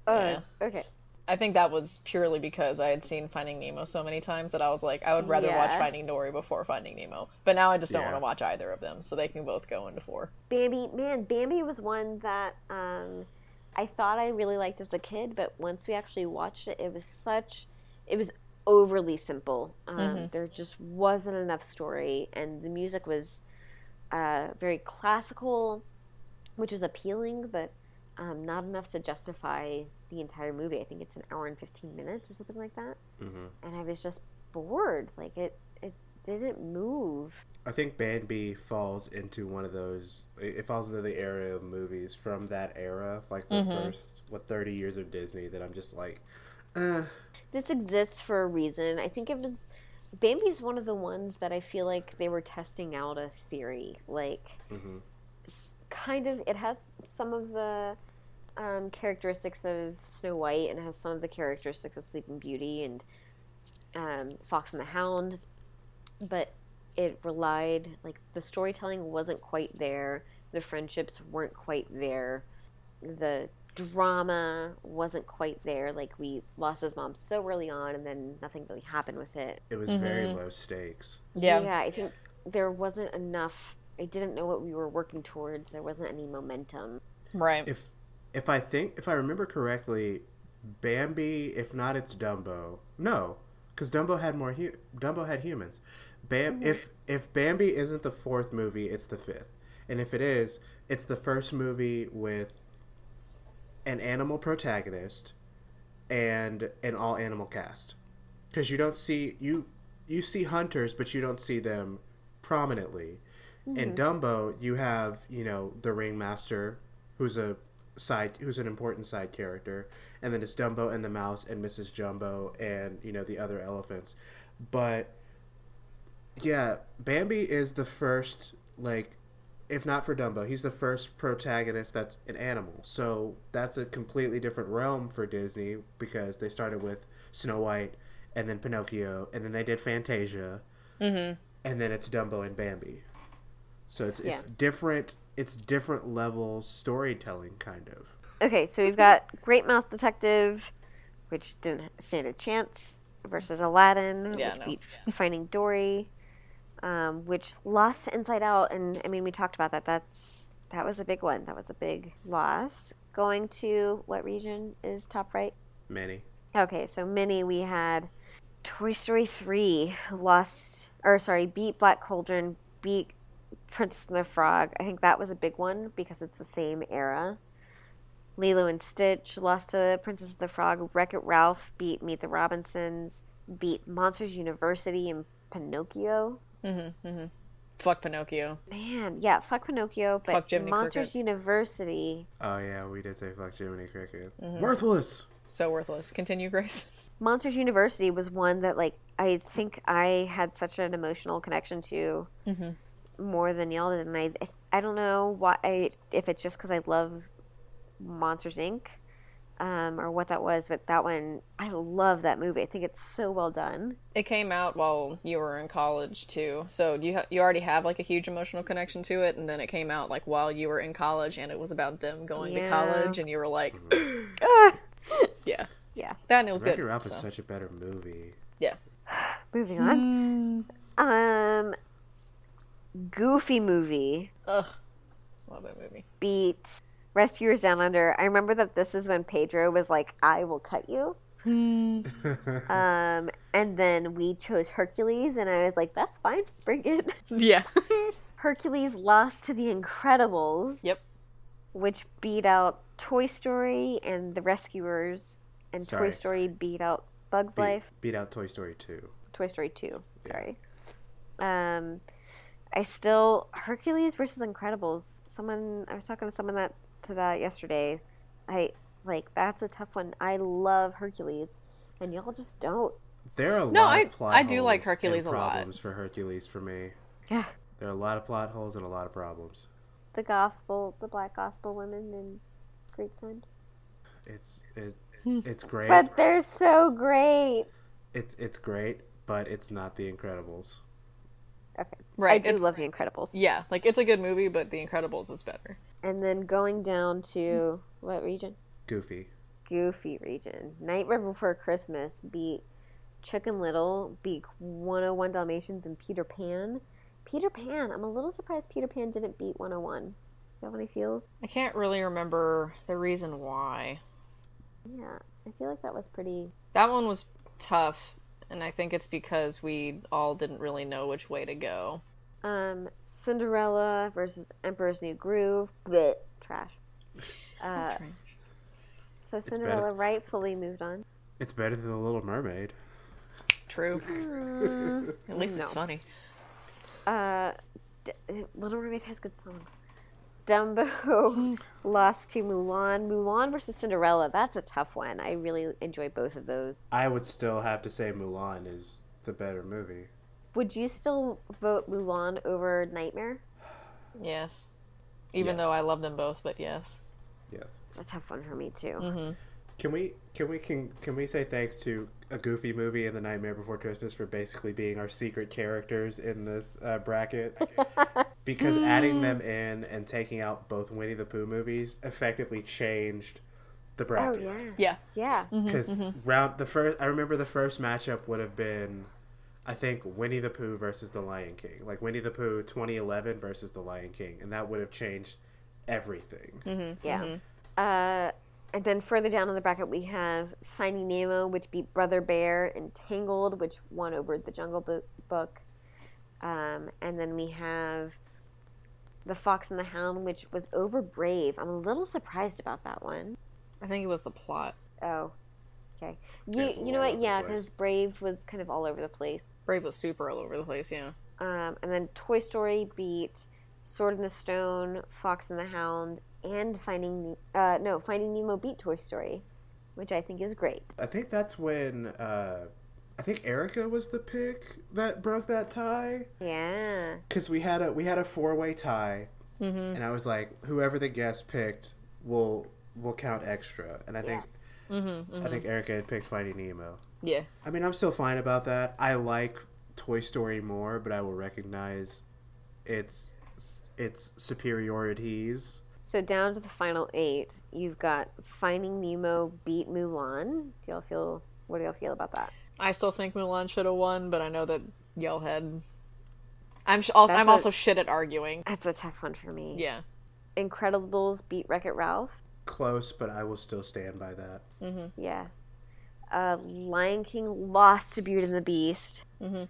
Oh, Yeah. okay. I think that was purely because I had seen Finding Nemo so many times that I was like, I would rather watch Finding Dory before Finding Nemo. But now I just don't Yeah. want to watch either of them, so they can both go into four. Bambi, man, Bambi was one that um, I thought I really liked as a kid, but once we actually watched it, it was such, it was overly simple. Um, There just wasn't enough story, and the music was uh, very classical, which was appealing, but um, not enough to justify the entire movie. I think it's an hour and fifteen minutes or something like that, hmm and I was just bored. Like it, it didn't move. I think Bambi falls into one of those. It falls into the area of movies from that era, like the Mm-hmm. first what thirty years of Disney. That I'm just like, eh. this exists for a reason. I think it was Bambi's one of the ones that I feel like they were testing out a theory. Like, Mhm. kind of, it has some of the um, characteristics of Snow White and has some of the characteristics of Sleeping Beauty and um, Fox and the Hound, but it relied, like, the storytelling wasn't quite there, the friendships weren't quite there, the drama wasn't quite there. Like we lost his mom so early on, and then nothing really happened with it. it was very low stakes. Yeah. yeah. I think there wasn't enough. I didn't know what we were working towards. There wasn't any momentum. Right. If if I think if I remember correctly, Bambi, if not it's Dumbo. No, because Dumbo had more. Hu- Dumbo had humans. Bam. Mm-hmm. If if Bambi isn't the fourth movie, it's the fifth, and if it is, it's the first movie with an animal protagonist and an all animal cast. Because you don't see you you see hunters, but you don't see them prominently. In mm-hmm. Dumbo, you have you know the ringmaster, who's a side who's an important side character, and then it's Dumbo and the mouse and Mrs. Jumbo and you know the other elephants. But yeah, Bambi is the first like if not for Dumbo, he's the first protagonist that's an animal. So that's a completely different realm for Disney because they started with Snow White and then Pinocchio and then they did Fantasia. Mm-hmm. And then it's Dumbo and Bambi. So it's it's Yeah. different it's different level storytelling kind of. Okay, so we've got Great Mouse Detective, which didn't stand a chance, versus Aladdin, Yeah, which no. beat Finding Dory, um, which lost Inside Out, and I mean we talked about that. That's that was a big one. That was a big loss. Going to what region is top right? Many. Okay, so Minnie we had Toy Story 3 lost or sorry, beat Black Cauldron, beat Princess and the Frog. I think that was a big one because it's the same era. Lilo and Stitch lost to Princess and the Frog. Wreck It Ralph beat Meet the Robinsons, beat Monsters University and Pinocchio. Mm-hmm. Mm-hmm. Fuck Pinocchio. Man, yeah, fuck Pinocchio, but Fuck Jiminy Monsters Cricket. University. Oh yeah, we did say fuck Jiminy Cricket. Mm-hmm. Worthless. So worthless. Continue, Grace. Monsters University was one that like I think I had such an emotional connection to. Mm-hmm. More than y'all did, and I I don't know why I, if it's just because I love Monsters Inc. Um, or what that was, but that one I love that movie. I think it's so well done. It came out while you were in college too, so you ha- you already have like a huge emotional connection to it, and then it came out like while you were in college, and it was about them going Yeah. to college, and you were like, Ah! yeah, Yeah. that and it was Wreck-It good. Ralph is such a better movie. Yeah, Moving on. Um, Goofy movie ugh, love that movie. beat Rescuers Down Under. I remember that this is when Pedro was like, "I will cut you." Um, and then we chose Hercules, and I was like, "That's fine, bring it." yeah, Hercules lost to The Incredibles, yep. which beat out Toy Story and The Rescuers, and Toy Story beat out Bugs beat, Life. beat out Toy Story 2. Toy Story 2. Sorry. Um, I still Hercules versus Incredibles. Someone I was talking to someone that to that yesterday. I like that's a tough one. I love Hercules, and y'all just don't. There are a No, lot I- of plot I do like holes and Hercules a lot. problems for Hercules for me. Yeah. There are a lot of plot holes and a lot of problems. The gospel, the black gospel women in Greek times, It's it, it's great. but they're so great. it's it's great, but it's not The Incredibles. Okay, Right, I do love The Incredibles. Yeah, like it's a good movie, but The Incredibles is better. And then going down to what region? Goofy. Goofy region. Nightmare Before Christmas beat Chicken Little, beat 101 Dalmatians, and Peter Pan. Peter Pan. I'm a little surprised Peter Pan didn't beat 101. Do you have any feels? I can't really remember the reason why. Yeah, I feel like that was pretty. That one was tough, and I think it's because we all didn't really know which way to go. Um, Cinderella versus Emperor's New Groove. Blech, trash. Uh, so better- Cinderella rightfully moved on. It's better than The Little Mermaid. True. At least it's funny. Uh, D- Little Mermaid has good songs. Dumbo lost to Mulan. Mulan versus Cinderella. That's a tough one. I really enjoy both of those. I would still have to say Mulan is the better movie. Would you still vote Mulan over Nightmare? Yes. Even Yes. though I love them both, but yes. Yes. It's a tough one for me too. Mm-hmm. Can we can we can can we say thanks to a Goofy movie and The Nightmare Before Christmas for basically being our secret characters in this uh, bracket? because adding them in and taking out both Winnie the Pooh movies effectively changed the bracket. Oh bracket. yeah, Yeah. yeah. Because round the first, I remember the first matchup would have been, I think Winnie the Pooh versus the Lion King, like Winnie the Pooh 2011 versus the Lion King, and that would have changed everything. Yeah. Uh, and then further down on the bracket, we have Finding Nemo, which beat Brother Bear, and Tangled, which won over The Jungle Bo- Book. Um, and then we have The Fox and the Hound, which was over Brave. I'm a little surprised about that one. I think it was the plot. Oh, okay. You, you know what? Yeah, because Brave was kind of all over the place. Brave was super all over the place, yeah. Um, and then Toy Story beat Sword in the Stone, Fox and the Hound, and Finding Ne- uh, no Finding Nemo beat Toy Story, which I think is great. I think that's when, uh, I think Erica was the pick that broke that tie. Yeah, Because we had a we had a four way tie, and I was like, whoever the guest picked will will count extra, and I think Mm-hmm, I think mm-hmm. Erica had picked Finding Nemo. Yeah. I mean, I'm still fine about that. I like Toy Story more, but I will recognize its its superiorities. so down to the final eight, you've got Finding Nemo beat Mulan. Do y'all feel? What do y'all feel about that? I still think Mulan should have won, but I know that y'all had. I'm sh- al- That's I'm a- also shit at arguing. That's a tough one for me. Yeah. Incredibles beat Wreck It Ralph. Close, but I will still stand by that. Mm-hmm. Yeah. Uh, Lion King lost to Beauty and the Beast. Mm-hmm.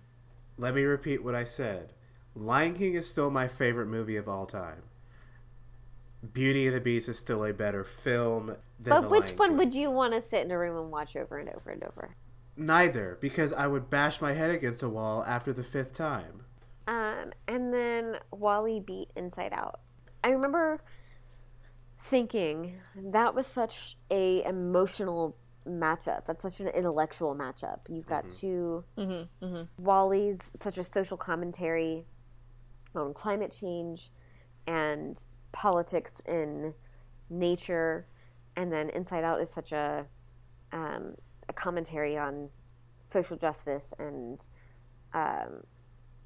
Let me repeat what I said. Lion King is still my favorite movie of all time. Beauty and the Beast is still a better film than But The which Lion one King. would you want to sit in a room and watch over and over and over? Neither, because I would bash my head against a wall after the fifth time. Um, and then WALL-E beat Inside Out. I remember thinking that was such a emotional matchup. That's such an intellectual matchup. You've got two Mm-hmm. Mm-hmm. WALL-E's such a social commentary on climate change and politics in nature, and then Inside Out is such a um, a commentary on social justice and um,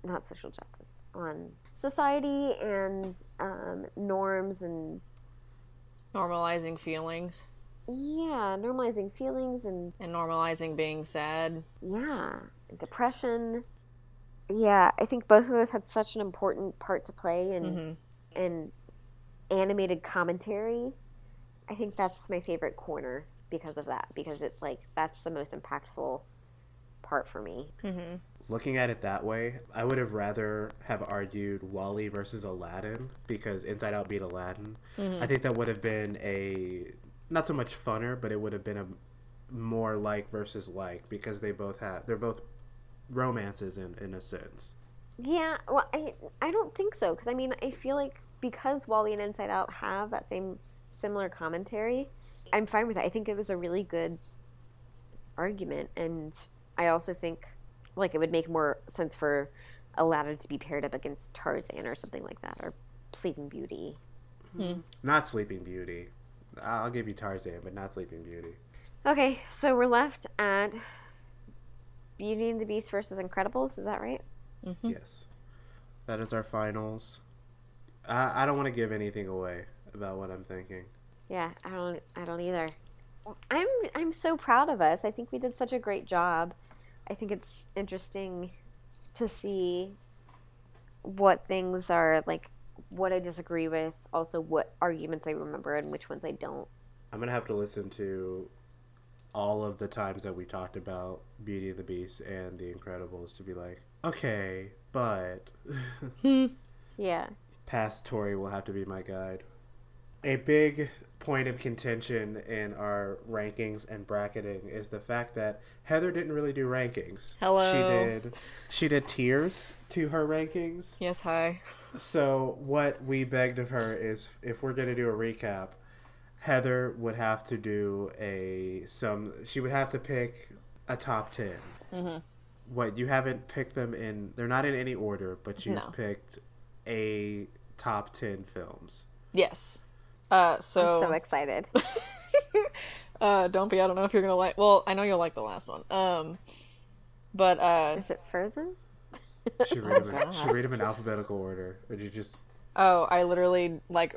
not social justice on society and um, norms and Normalizing feelings yeah, normalizing feelings and and normalizing being sad. yeah, depression. Yeah, I think both of us had such an important part to play in hmm in animated commentary. I think that's my favorite corner because of that because it's like that's the most impactful part for me. hmm Looking at it that way, I would have rather have argued WALL-E versus Aladdin because Inside Out beat Aladdin. Mm-hmm. I think that would have been a not so much funner, but it would have been a more like versus like because they both have they're both romances in in a sense. Yeah, well, I I don't think so because I mean I feel like because WALL-E and Inside Out have that same similar commentary, I'm fine with it. I think it was a really good argument, and I also think like it would make more sense for Aladdin to be paired up against Tarzan or something like that, or Sleeping Beauty. Hmm. Not Sleeping Beauty. I'll give you Tarzan, but not Sleeping Beauty. Okay, so we're left at Beauty and the Beast versus Incredibles. Is that right? Mm-hmm. Yes. That is our finals. I, I don't want to give anything away about what I'm thinking. Yeah, I don't I don't either. I'm I'm so proud of us. I think we did such a great job. I think it's interesting to see what things are like what I disagree with, also what arguments I remember and which ones I don't. I'm gonna have to listen to all of the times that we talked about Beauty and the Beast and The Incredibles to be like, okay, but hmm. Yeah. past Tori will have to be my guide. A big point of contention in our rankings and bracketing is the fact that Heather didn't really do rankings. Hello. She did she did tiers to her rankings. Yes, hi. So what we begged of her is if we're gonna do a recap, Heather would have to do a some she would have to pick a top 10 Mm-hmm. What you haven't picked them in? They're not in any order, but you've No. picked a top ten films. Yes. Uh, so, I'm so excited. uh, don't be. I don't know if you're gonna like. Well, I know you'll like the last one. Um, but uh, Is it Frozen? Should read, them in, should read them in alphabetical order, or did you just? oh, I literally like.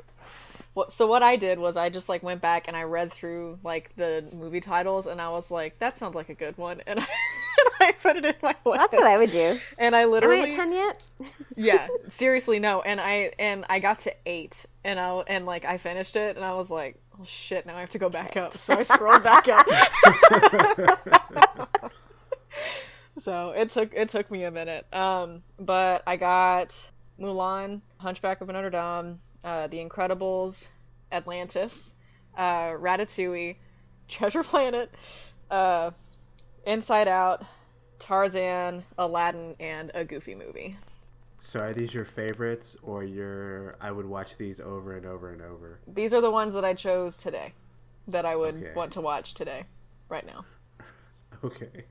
What, so what I did was I just like went back and I read through like the movie titles and I was like that sounds like a good one and I, and I put it in my list. That's what I would do. And I Am I literally at ten yet? yeah seriously no and i and i got to eight and i and like i finished it and i was like oh shit now i have to go back up so i scrolled back up so it took it took me a minute um but i got mulan hunchback of notre dame uh the incredibles atlantis uh ratatouille treasure planet uh inside out tarzan aladdin and a goofy movie So are these your favorites, or your? I would watch these over and over and over. These are the ones that I chose today that I would Okay. want to watch today, right now. Okay.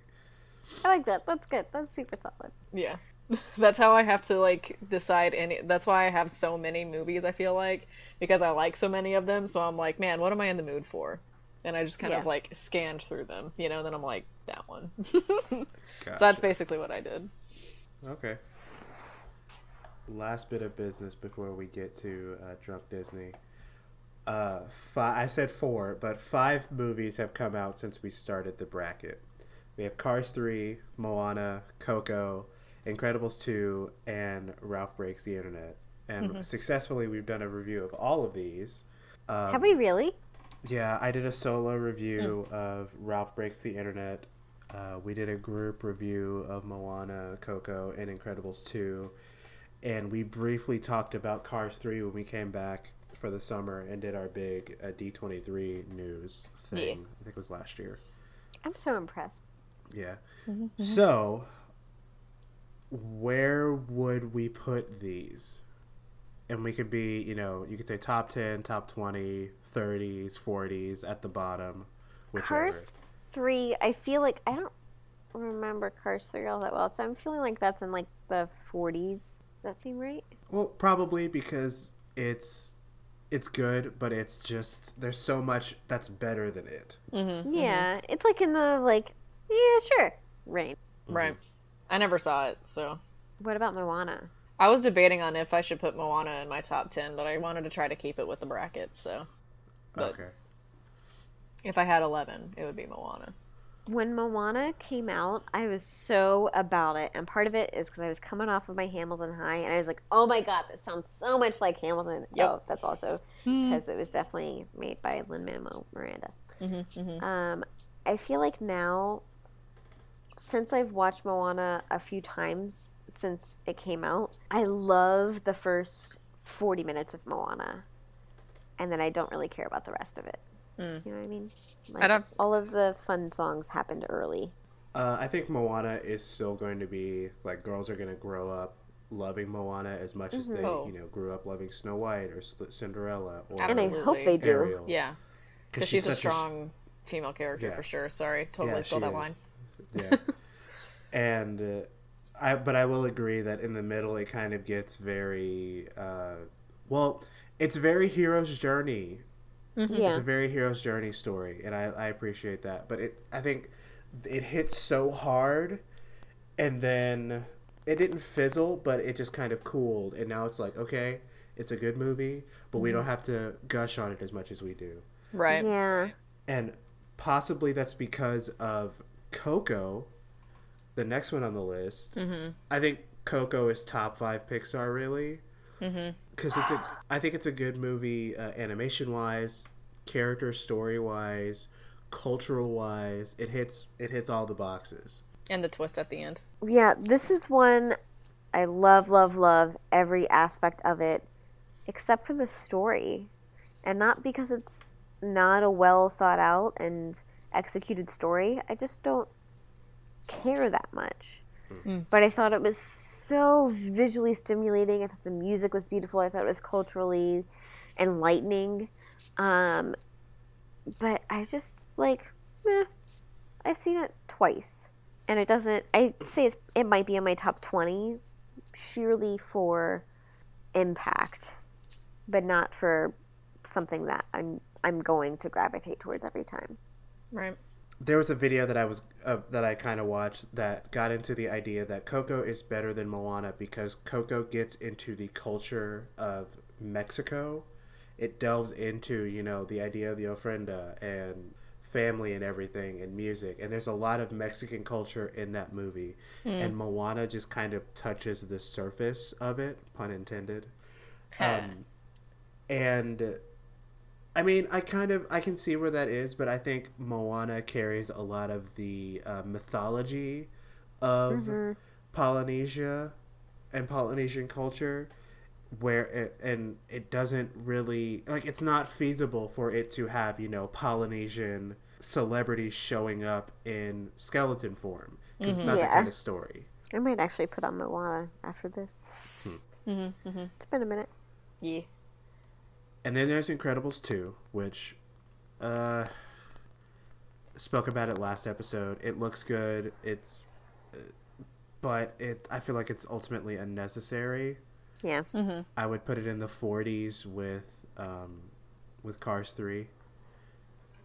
I like that. That's good. That's super solid. Yeah. That's how I have to like decide any that's why I have so many movies I feel like because I like so many of them so I'm like, man, what am I in the mood for? And I just kind of like scanned through them, you know, and then I'm like, that one. so that's basically what I did. Okay. Last bit of business before we get to uh, Drunk Disney. Uh, fi- I said four, but five movies have come out since we started the bracket. We have Cars 3, Moana, Coco, Incredibles 2, and Ralph Breaks the Internet. And successfully, we've done a review of all of these. Um, Have we really? Yeah, I did a solo review of Ralph Breaks the Internet. Uh, we did a group review of Moana, Coco, and Incredibles 2. And we briefly talked about Cars 3 when we came back for the summer and did our big uh, D23 news thing. Yeah. I think it was last year. I'm so impressed. Yeah. So, where would we put these? And we could be, you know, you could say top 10, top 20, 30s, 40s at the bottom, whichever. Cars three. I feel like I don't remember Cars three all that well, so I'm feeling like that's in like the 40s that seem right? Well, probably because it's it's good, but it's just there's so much that's better than it. Mm-hmm. Yeah, it's like in the like, yeah, sure, rain. Right. I never saw it, so What about Moana? I was debating on if I should put Moana in my top ten, but I wanted to try to keep it with the bracket. So But- Okay. if I had eleven, it would be Moana. When Moana came out, I was so about it, and part of it is because I was coming off of my Hamilton high, and I was like, "Oh my god, this sounds so much like Hamilton." Yep. Oh, that's also because it was definitely made by Lin Manuel Miranda. Mm-hmm, Um, I feel like now, since I've watched Moana a few times since it came out, I love the first 40 minutes of Moana. And then I don't really care about the rest of it. Mm. You know what I mean? I don't- all of the fun songs happened early. Uh, I think Moana is still going to be like girls are going to grow up loving Moana as much as they Oh. you know grew up loving Snow White or Cinderella or And I hope they do. Ariel. Yeah, because she's, a strong female character Yeah. for sure. Sorry, totally Yeah, stole she that is. line. Yeah. and uh, I but I will agree that in the middle it kind of gets very uh, well. It's very hero's journey. Mm-hmm. It's Yeah. a very hero's journey story, and I, I appreciate that. But it I think it hits so hard, and then it didn't fizzle, but it just kind of cooled, and now it's like okay, it's a good movie, but we don't mm-hmm. have to gush on it as much as we do Right. Yeah. and possibly that's because of Coco, the next one on the list. Mm-hmm. I think Coco is top five Pixar, really, mm-hmm. Because it's a. I think it's a good movie, uh, animation wise, character story wise, cultural wise. It hits it hits all the boxes. And the twist at the end. Yeah, this is one I love, love, love every aspect of it, except for the story. And not because it's not a well thought out and executed story. I just don't care that much. But I thought it was so visually stimulating. I thought the music was beautiful. I thought it was culturally enlightening. Um, but I just like, meh, I've seen it twice, and it doesn't. I say it might be in my top twenty, sheerly for impact, but not for something that I'm I'm going to gravitate towards every time. Right. There was a video that I was uh, that I kind of watched that got into the idea that Coco is better than Moana because Coco gets into the culture of Mexico. It delves into you know the idea of the ofrenda and family and everything and music. And there's a lot of Mexican culture in that movie. And Moana just kind of touches the surface of it pun intended. Um, and I mean, I kind of I can see where that is, but I think Moana carries a lot of the uh, mythology of mm-hmm. Polynesia and Polynesian culture, where it, and it doesn't really like it's not feasible for it to have you know Polynesian celebrities showing up in skeleton form 'cause it's not that kind of story. I might actually put on Moana after this. Hmm. Mm-hmm, mm-hmm. It's been a minute. Yeah. And then there's Incredibles 2, which uh spoke about it last episode. It looks good. It's uh, but it I feel like it's ultimately unnecessary. Yeah. Mhm. I would put it in the 40s with um with Cars 3.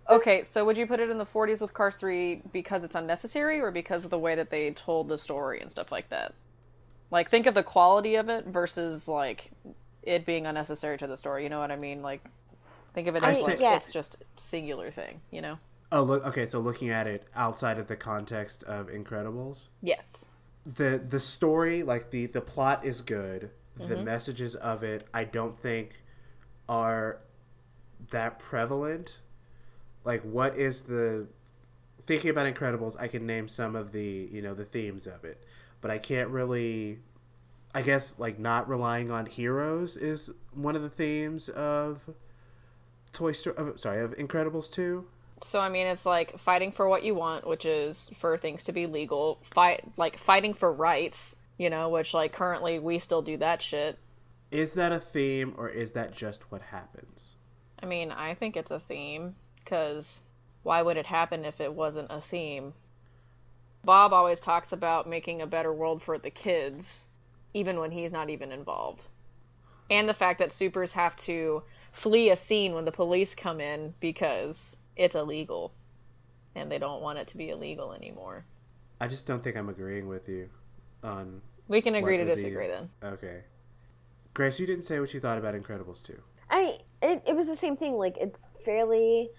Okay, so would you put it in the 40s with Cars 3 because it's unnecessary or because of the way that they told the story and stuff like that? Like, think of the quality of it versus, like, it being unnecessary to the story. You know what I mean? Like, think of it I as, see- like, yeah. it's just singular thing, you know? Oh, look okay, so looking at it outside of the context of Incredibles, Yes. the the story like the the plot is good the mm-hmm. messages of it i don't think are that prevalent like what is the thinking about incredibles i can name some of the you know the themes of it but i can't really i guess like not relying on heroes is one of the themes of toy story of, sorry of incredibles 2 So I mean, it's like fighting for what you want, which is for things to be legal. Fight like fighting for rights, you know, which like currently we still do that shit. is that a theme or is that just what happens I mean, I think it's a theme because why would it happen if it wasn't a theme? Bob always talks about making a better world for the kids, even when he's not even involved. And the fact that supers have to flee a scene when the police come in because it's illegal and they don't want it to be illegal anymore. I just don't think I'm agreeing with you on. We can agree to would be- disagree then. Okay. Grace, you didn't say what you thought about Incredibles 2. I it, it was the same thing. Like it's fairly.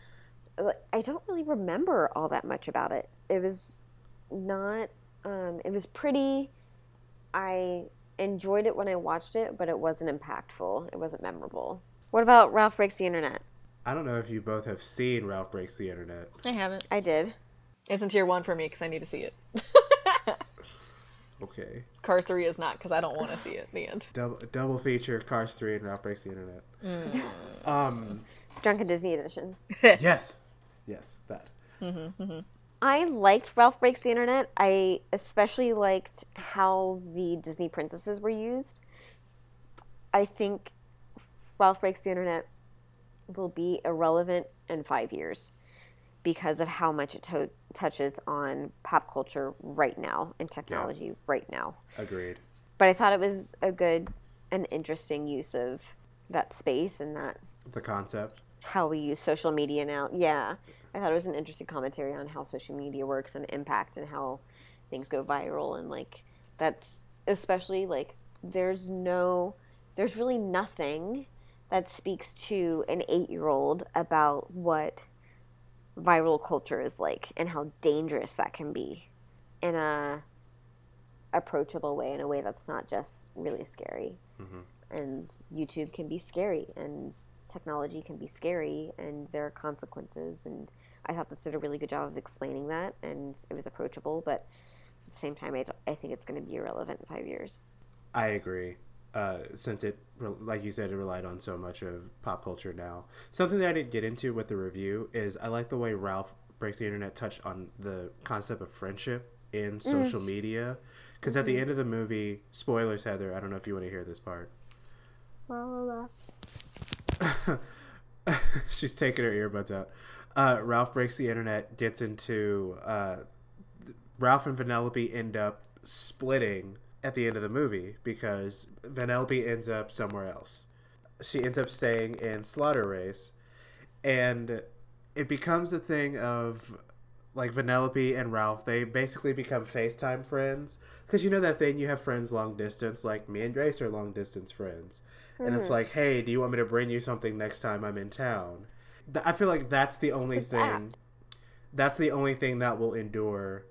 I don't really remember all that much about it. It was not. Um, it was pretty. I enjoyed it when I watched it, but it wasn't impactful. It wasn't memorable. What about Ralph Breaks the Internet? I don't know if you both have seen Ralph Breaks the Internet. I haven't. I did. It's in tier one for me because I need to see it. Okay. Cars 3 is not because I don't want to see it. The end. Double, double feature Cars 3 and Ralph Breaks the Internet. Mm. Um, Drunken Disney Edition. yes. Yes, that. I liked Ralph Breaks the Internet. I especially liked how the Disney princesses were used. I think Ralph Breaks the Internet will be irrelevant in five years because of how much it to- touches on pop culture right now and technology right now. Agreed. But I thought it was a good and interesting use of that space and that The concept. how we use social media now. Yeah, I thought it was an interesting commentary on how social media works and impact and how things go viral and like that's especially like there's no there's really nothing that speaks to an 8-year-old about what viral culture is like and how dangerous that can be in a approachable way in a way that's not just really scary. Mm-hmm. And YouTube can be scary and technology can be scary and there are consequences and I thought this did a really good job of explaining that and it was approachable but at the same time I, I think it's going to be irrelevant in five years I agree. Uh, since it, like you said, it relied on so much of pop culture now. Something that I didn't get into with the review is I like the way Ralph Breaks the Internet touched on the concept of friendship in mm. social media. Because at the mm-hmm. end of the movie, spoilers, Heather, I don't know if you want to hear this part. Uh, She's taking her earbuds out. Uh, Ralph breaks the internet, gets into. Uh, Ralph and Vanellope end up splitting at the end of the movie because Vanellope ends up somewhere else. She ends up staying in Slaughter Race, and it becomes a thing of like Vanellope and Ralph. They basically become FaceTime friends because you know that thing you have friends long distance. Like me and Grace are long distance friends, and it's hmm. like, hey, do you want me to bring you something next time I'm in town? Th- I feel like that's the only thing. That's the only thing that will endure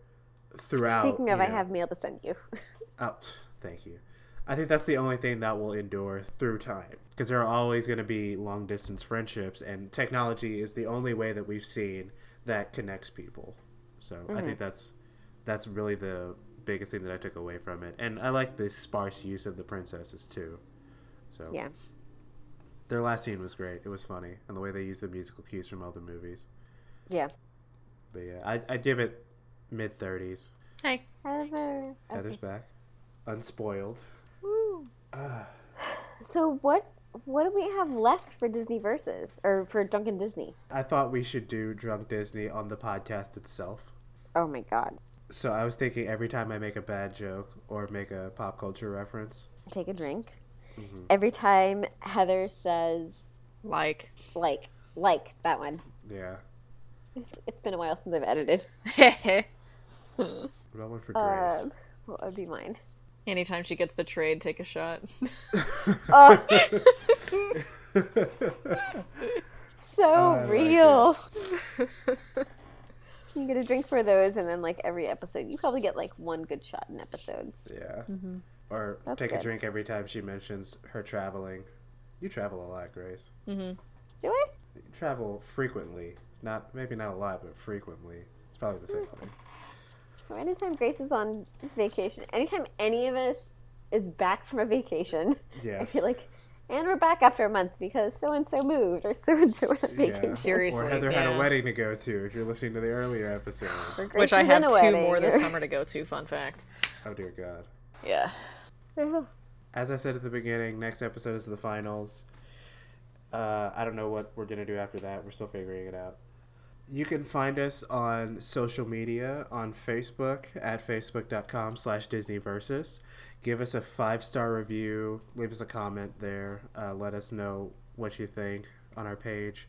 throughout. speaking of you I have mail to send you Oh, thank you. I think that's the only thing that will endure through time because there are always going to be long distance friendships, and technology is the only way that we've seen that connects people. So I think mm-hmm. that's that's really the biggest thing that I took away from it, and I like the sparse use of the princesses too. So yeah their last scene was great. It was funny, and the way they used the musical cues from other movies. yeah But yeah, I I'd give it mid thirties. Hey. Heather Heather's back, unspoiled. so what what do we have left for Disney versus or for Drunken Disney I thought we should do Drunk Disney on the podcast itself. oh my god So I was thinking every time I make a bad joke or make a pop culture reference, take a drink Mm-hmm. every time Heather says Like. like like that one yeah. it's been a while since I've edited What about one for Grace? um, what would be mine Anytime she gets betrayed, take a shot. oh so I like real. you get a drink for those, and then like every episode, you probably get like one good shot an episode. yeah. Or That's take a drink every time she mentions her traveling. You travel a lot, Grace. Mm-hmm. Do I? You travel frequently. Not maybe not a lot, but frequently. It's probably the same thing. So anytime Grace is on vacation, anytime any of us is back from a vacation, I feel like, and we're back after a month because so and so moved or so and so went on Yeah. vacation. Seriously. Or Heather had a wedding to go to. If you're listening to the earlier episodes. Which I had two wedding, more this summer to go to. Fun fact. Oh dear God. Yeah. As I said at the beginning, next episode is the finals. Uh, I don't know what we're gonna do after that. We're still figuring it out. You can find us on social media on Facebook at facebook.com slash Disneyversus. Give us a five star review. Leave us a comment there. Uh, let us know what you think on our page.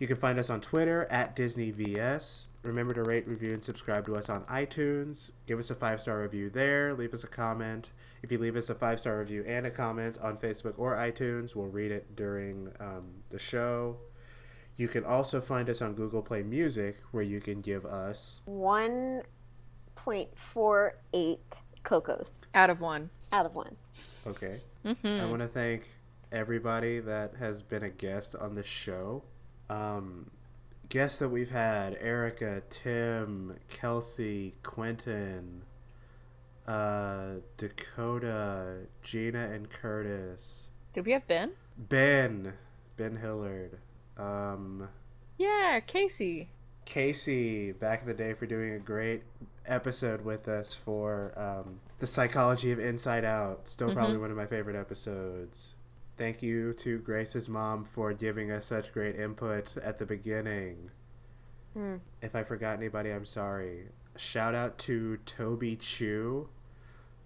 You can find us on Twitter at DisneyVS. Remember to rate, review, and subscribe to us on iTunes. Give us a five star review there. Leave us a comment. If you leave us a five star review and a comment on Facebook or iTunes, we'll read it during um, the show. You can also find us on Google Play Music, where you can give us 1.48 Cocos Out of one. out of one. okay. Mm-hmm. I want to thank everybody that has been a guest on the show. Um, guests that we've had Erica, Tim, Kelsey, Quentin, uh, Dakota, Gina, and Curtis, Did we have Ben? Ben, Ben Hillard, um, Yeah, Casey. Casey back in the day for doing a great episode with us for um, the psychology of Inside Out. Still probably one of my favorite episodes. Thank you to Grace's mom for giving us such great input at the beginning. Hmm. If I forgot anybody, I'm sorry. Shout out to Toby Chu,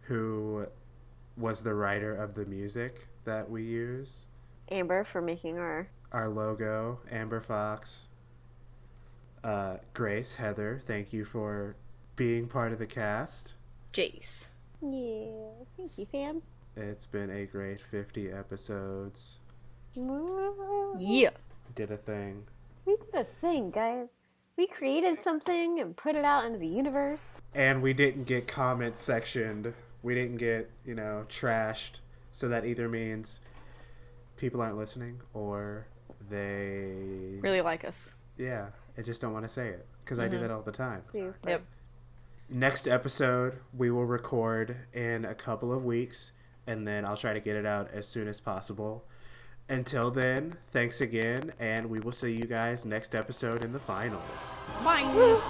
who was the writer of the music that we use. Amber for making our Our logo, Amber Fox. Uh, Grace, Heather, thank you for being part of the cast. Jace. yeah. Thank you, fam. It's been a great 50 episodes. Yeah. Did a thing. We did a thing, guys. We created something and put it out into the universe. And we didn't get comment sectioned. We didn't get, you know, trashed. So that either means people aren't listening or they. Really like us. Yeah, I just don't want to say it. Because I do mm-hmm. that all the time. Super. Yep. Next episode, we will record in a couple of weeks. And then I'll try to get it out as soon as possible. Until then, thanks again. And we will see you guys next episode in the finals. Bye. Woo.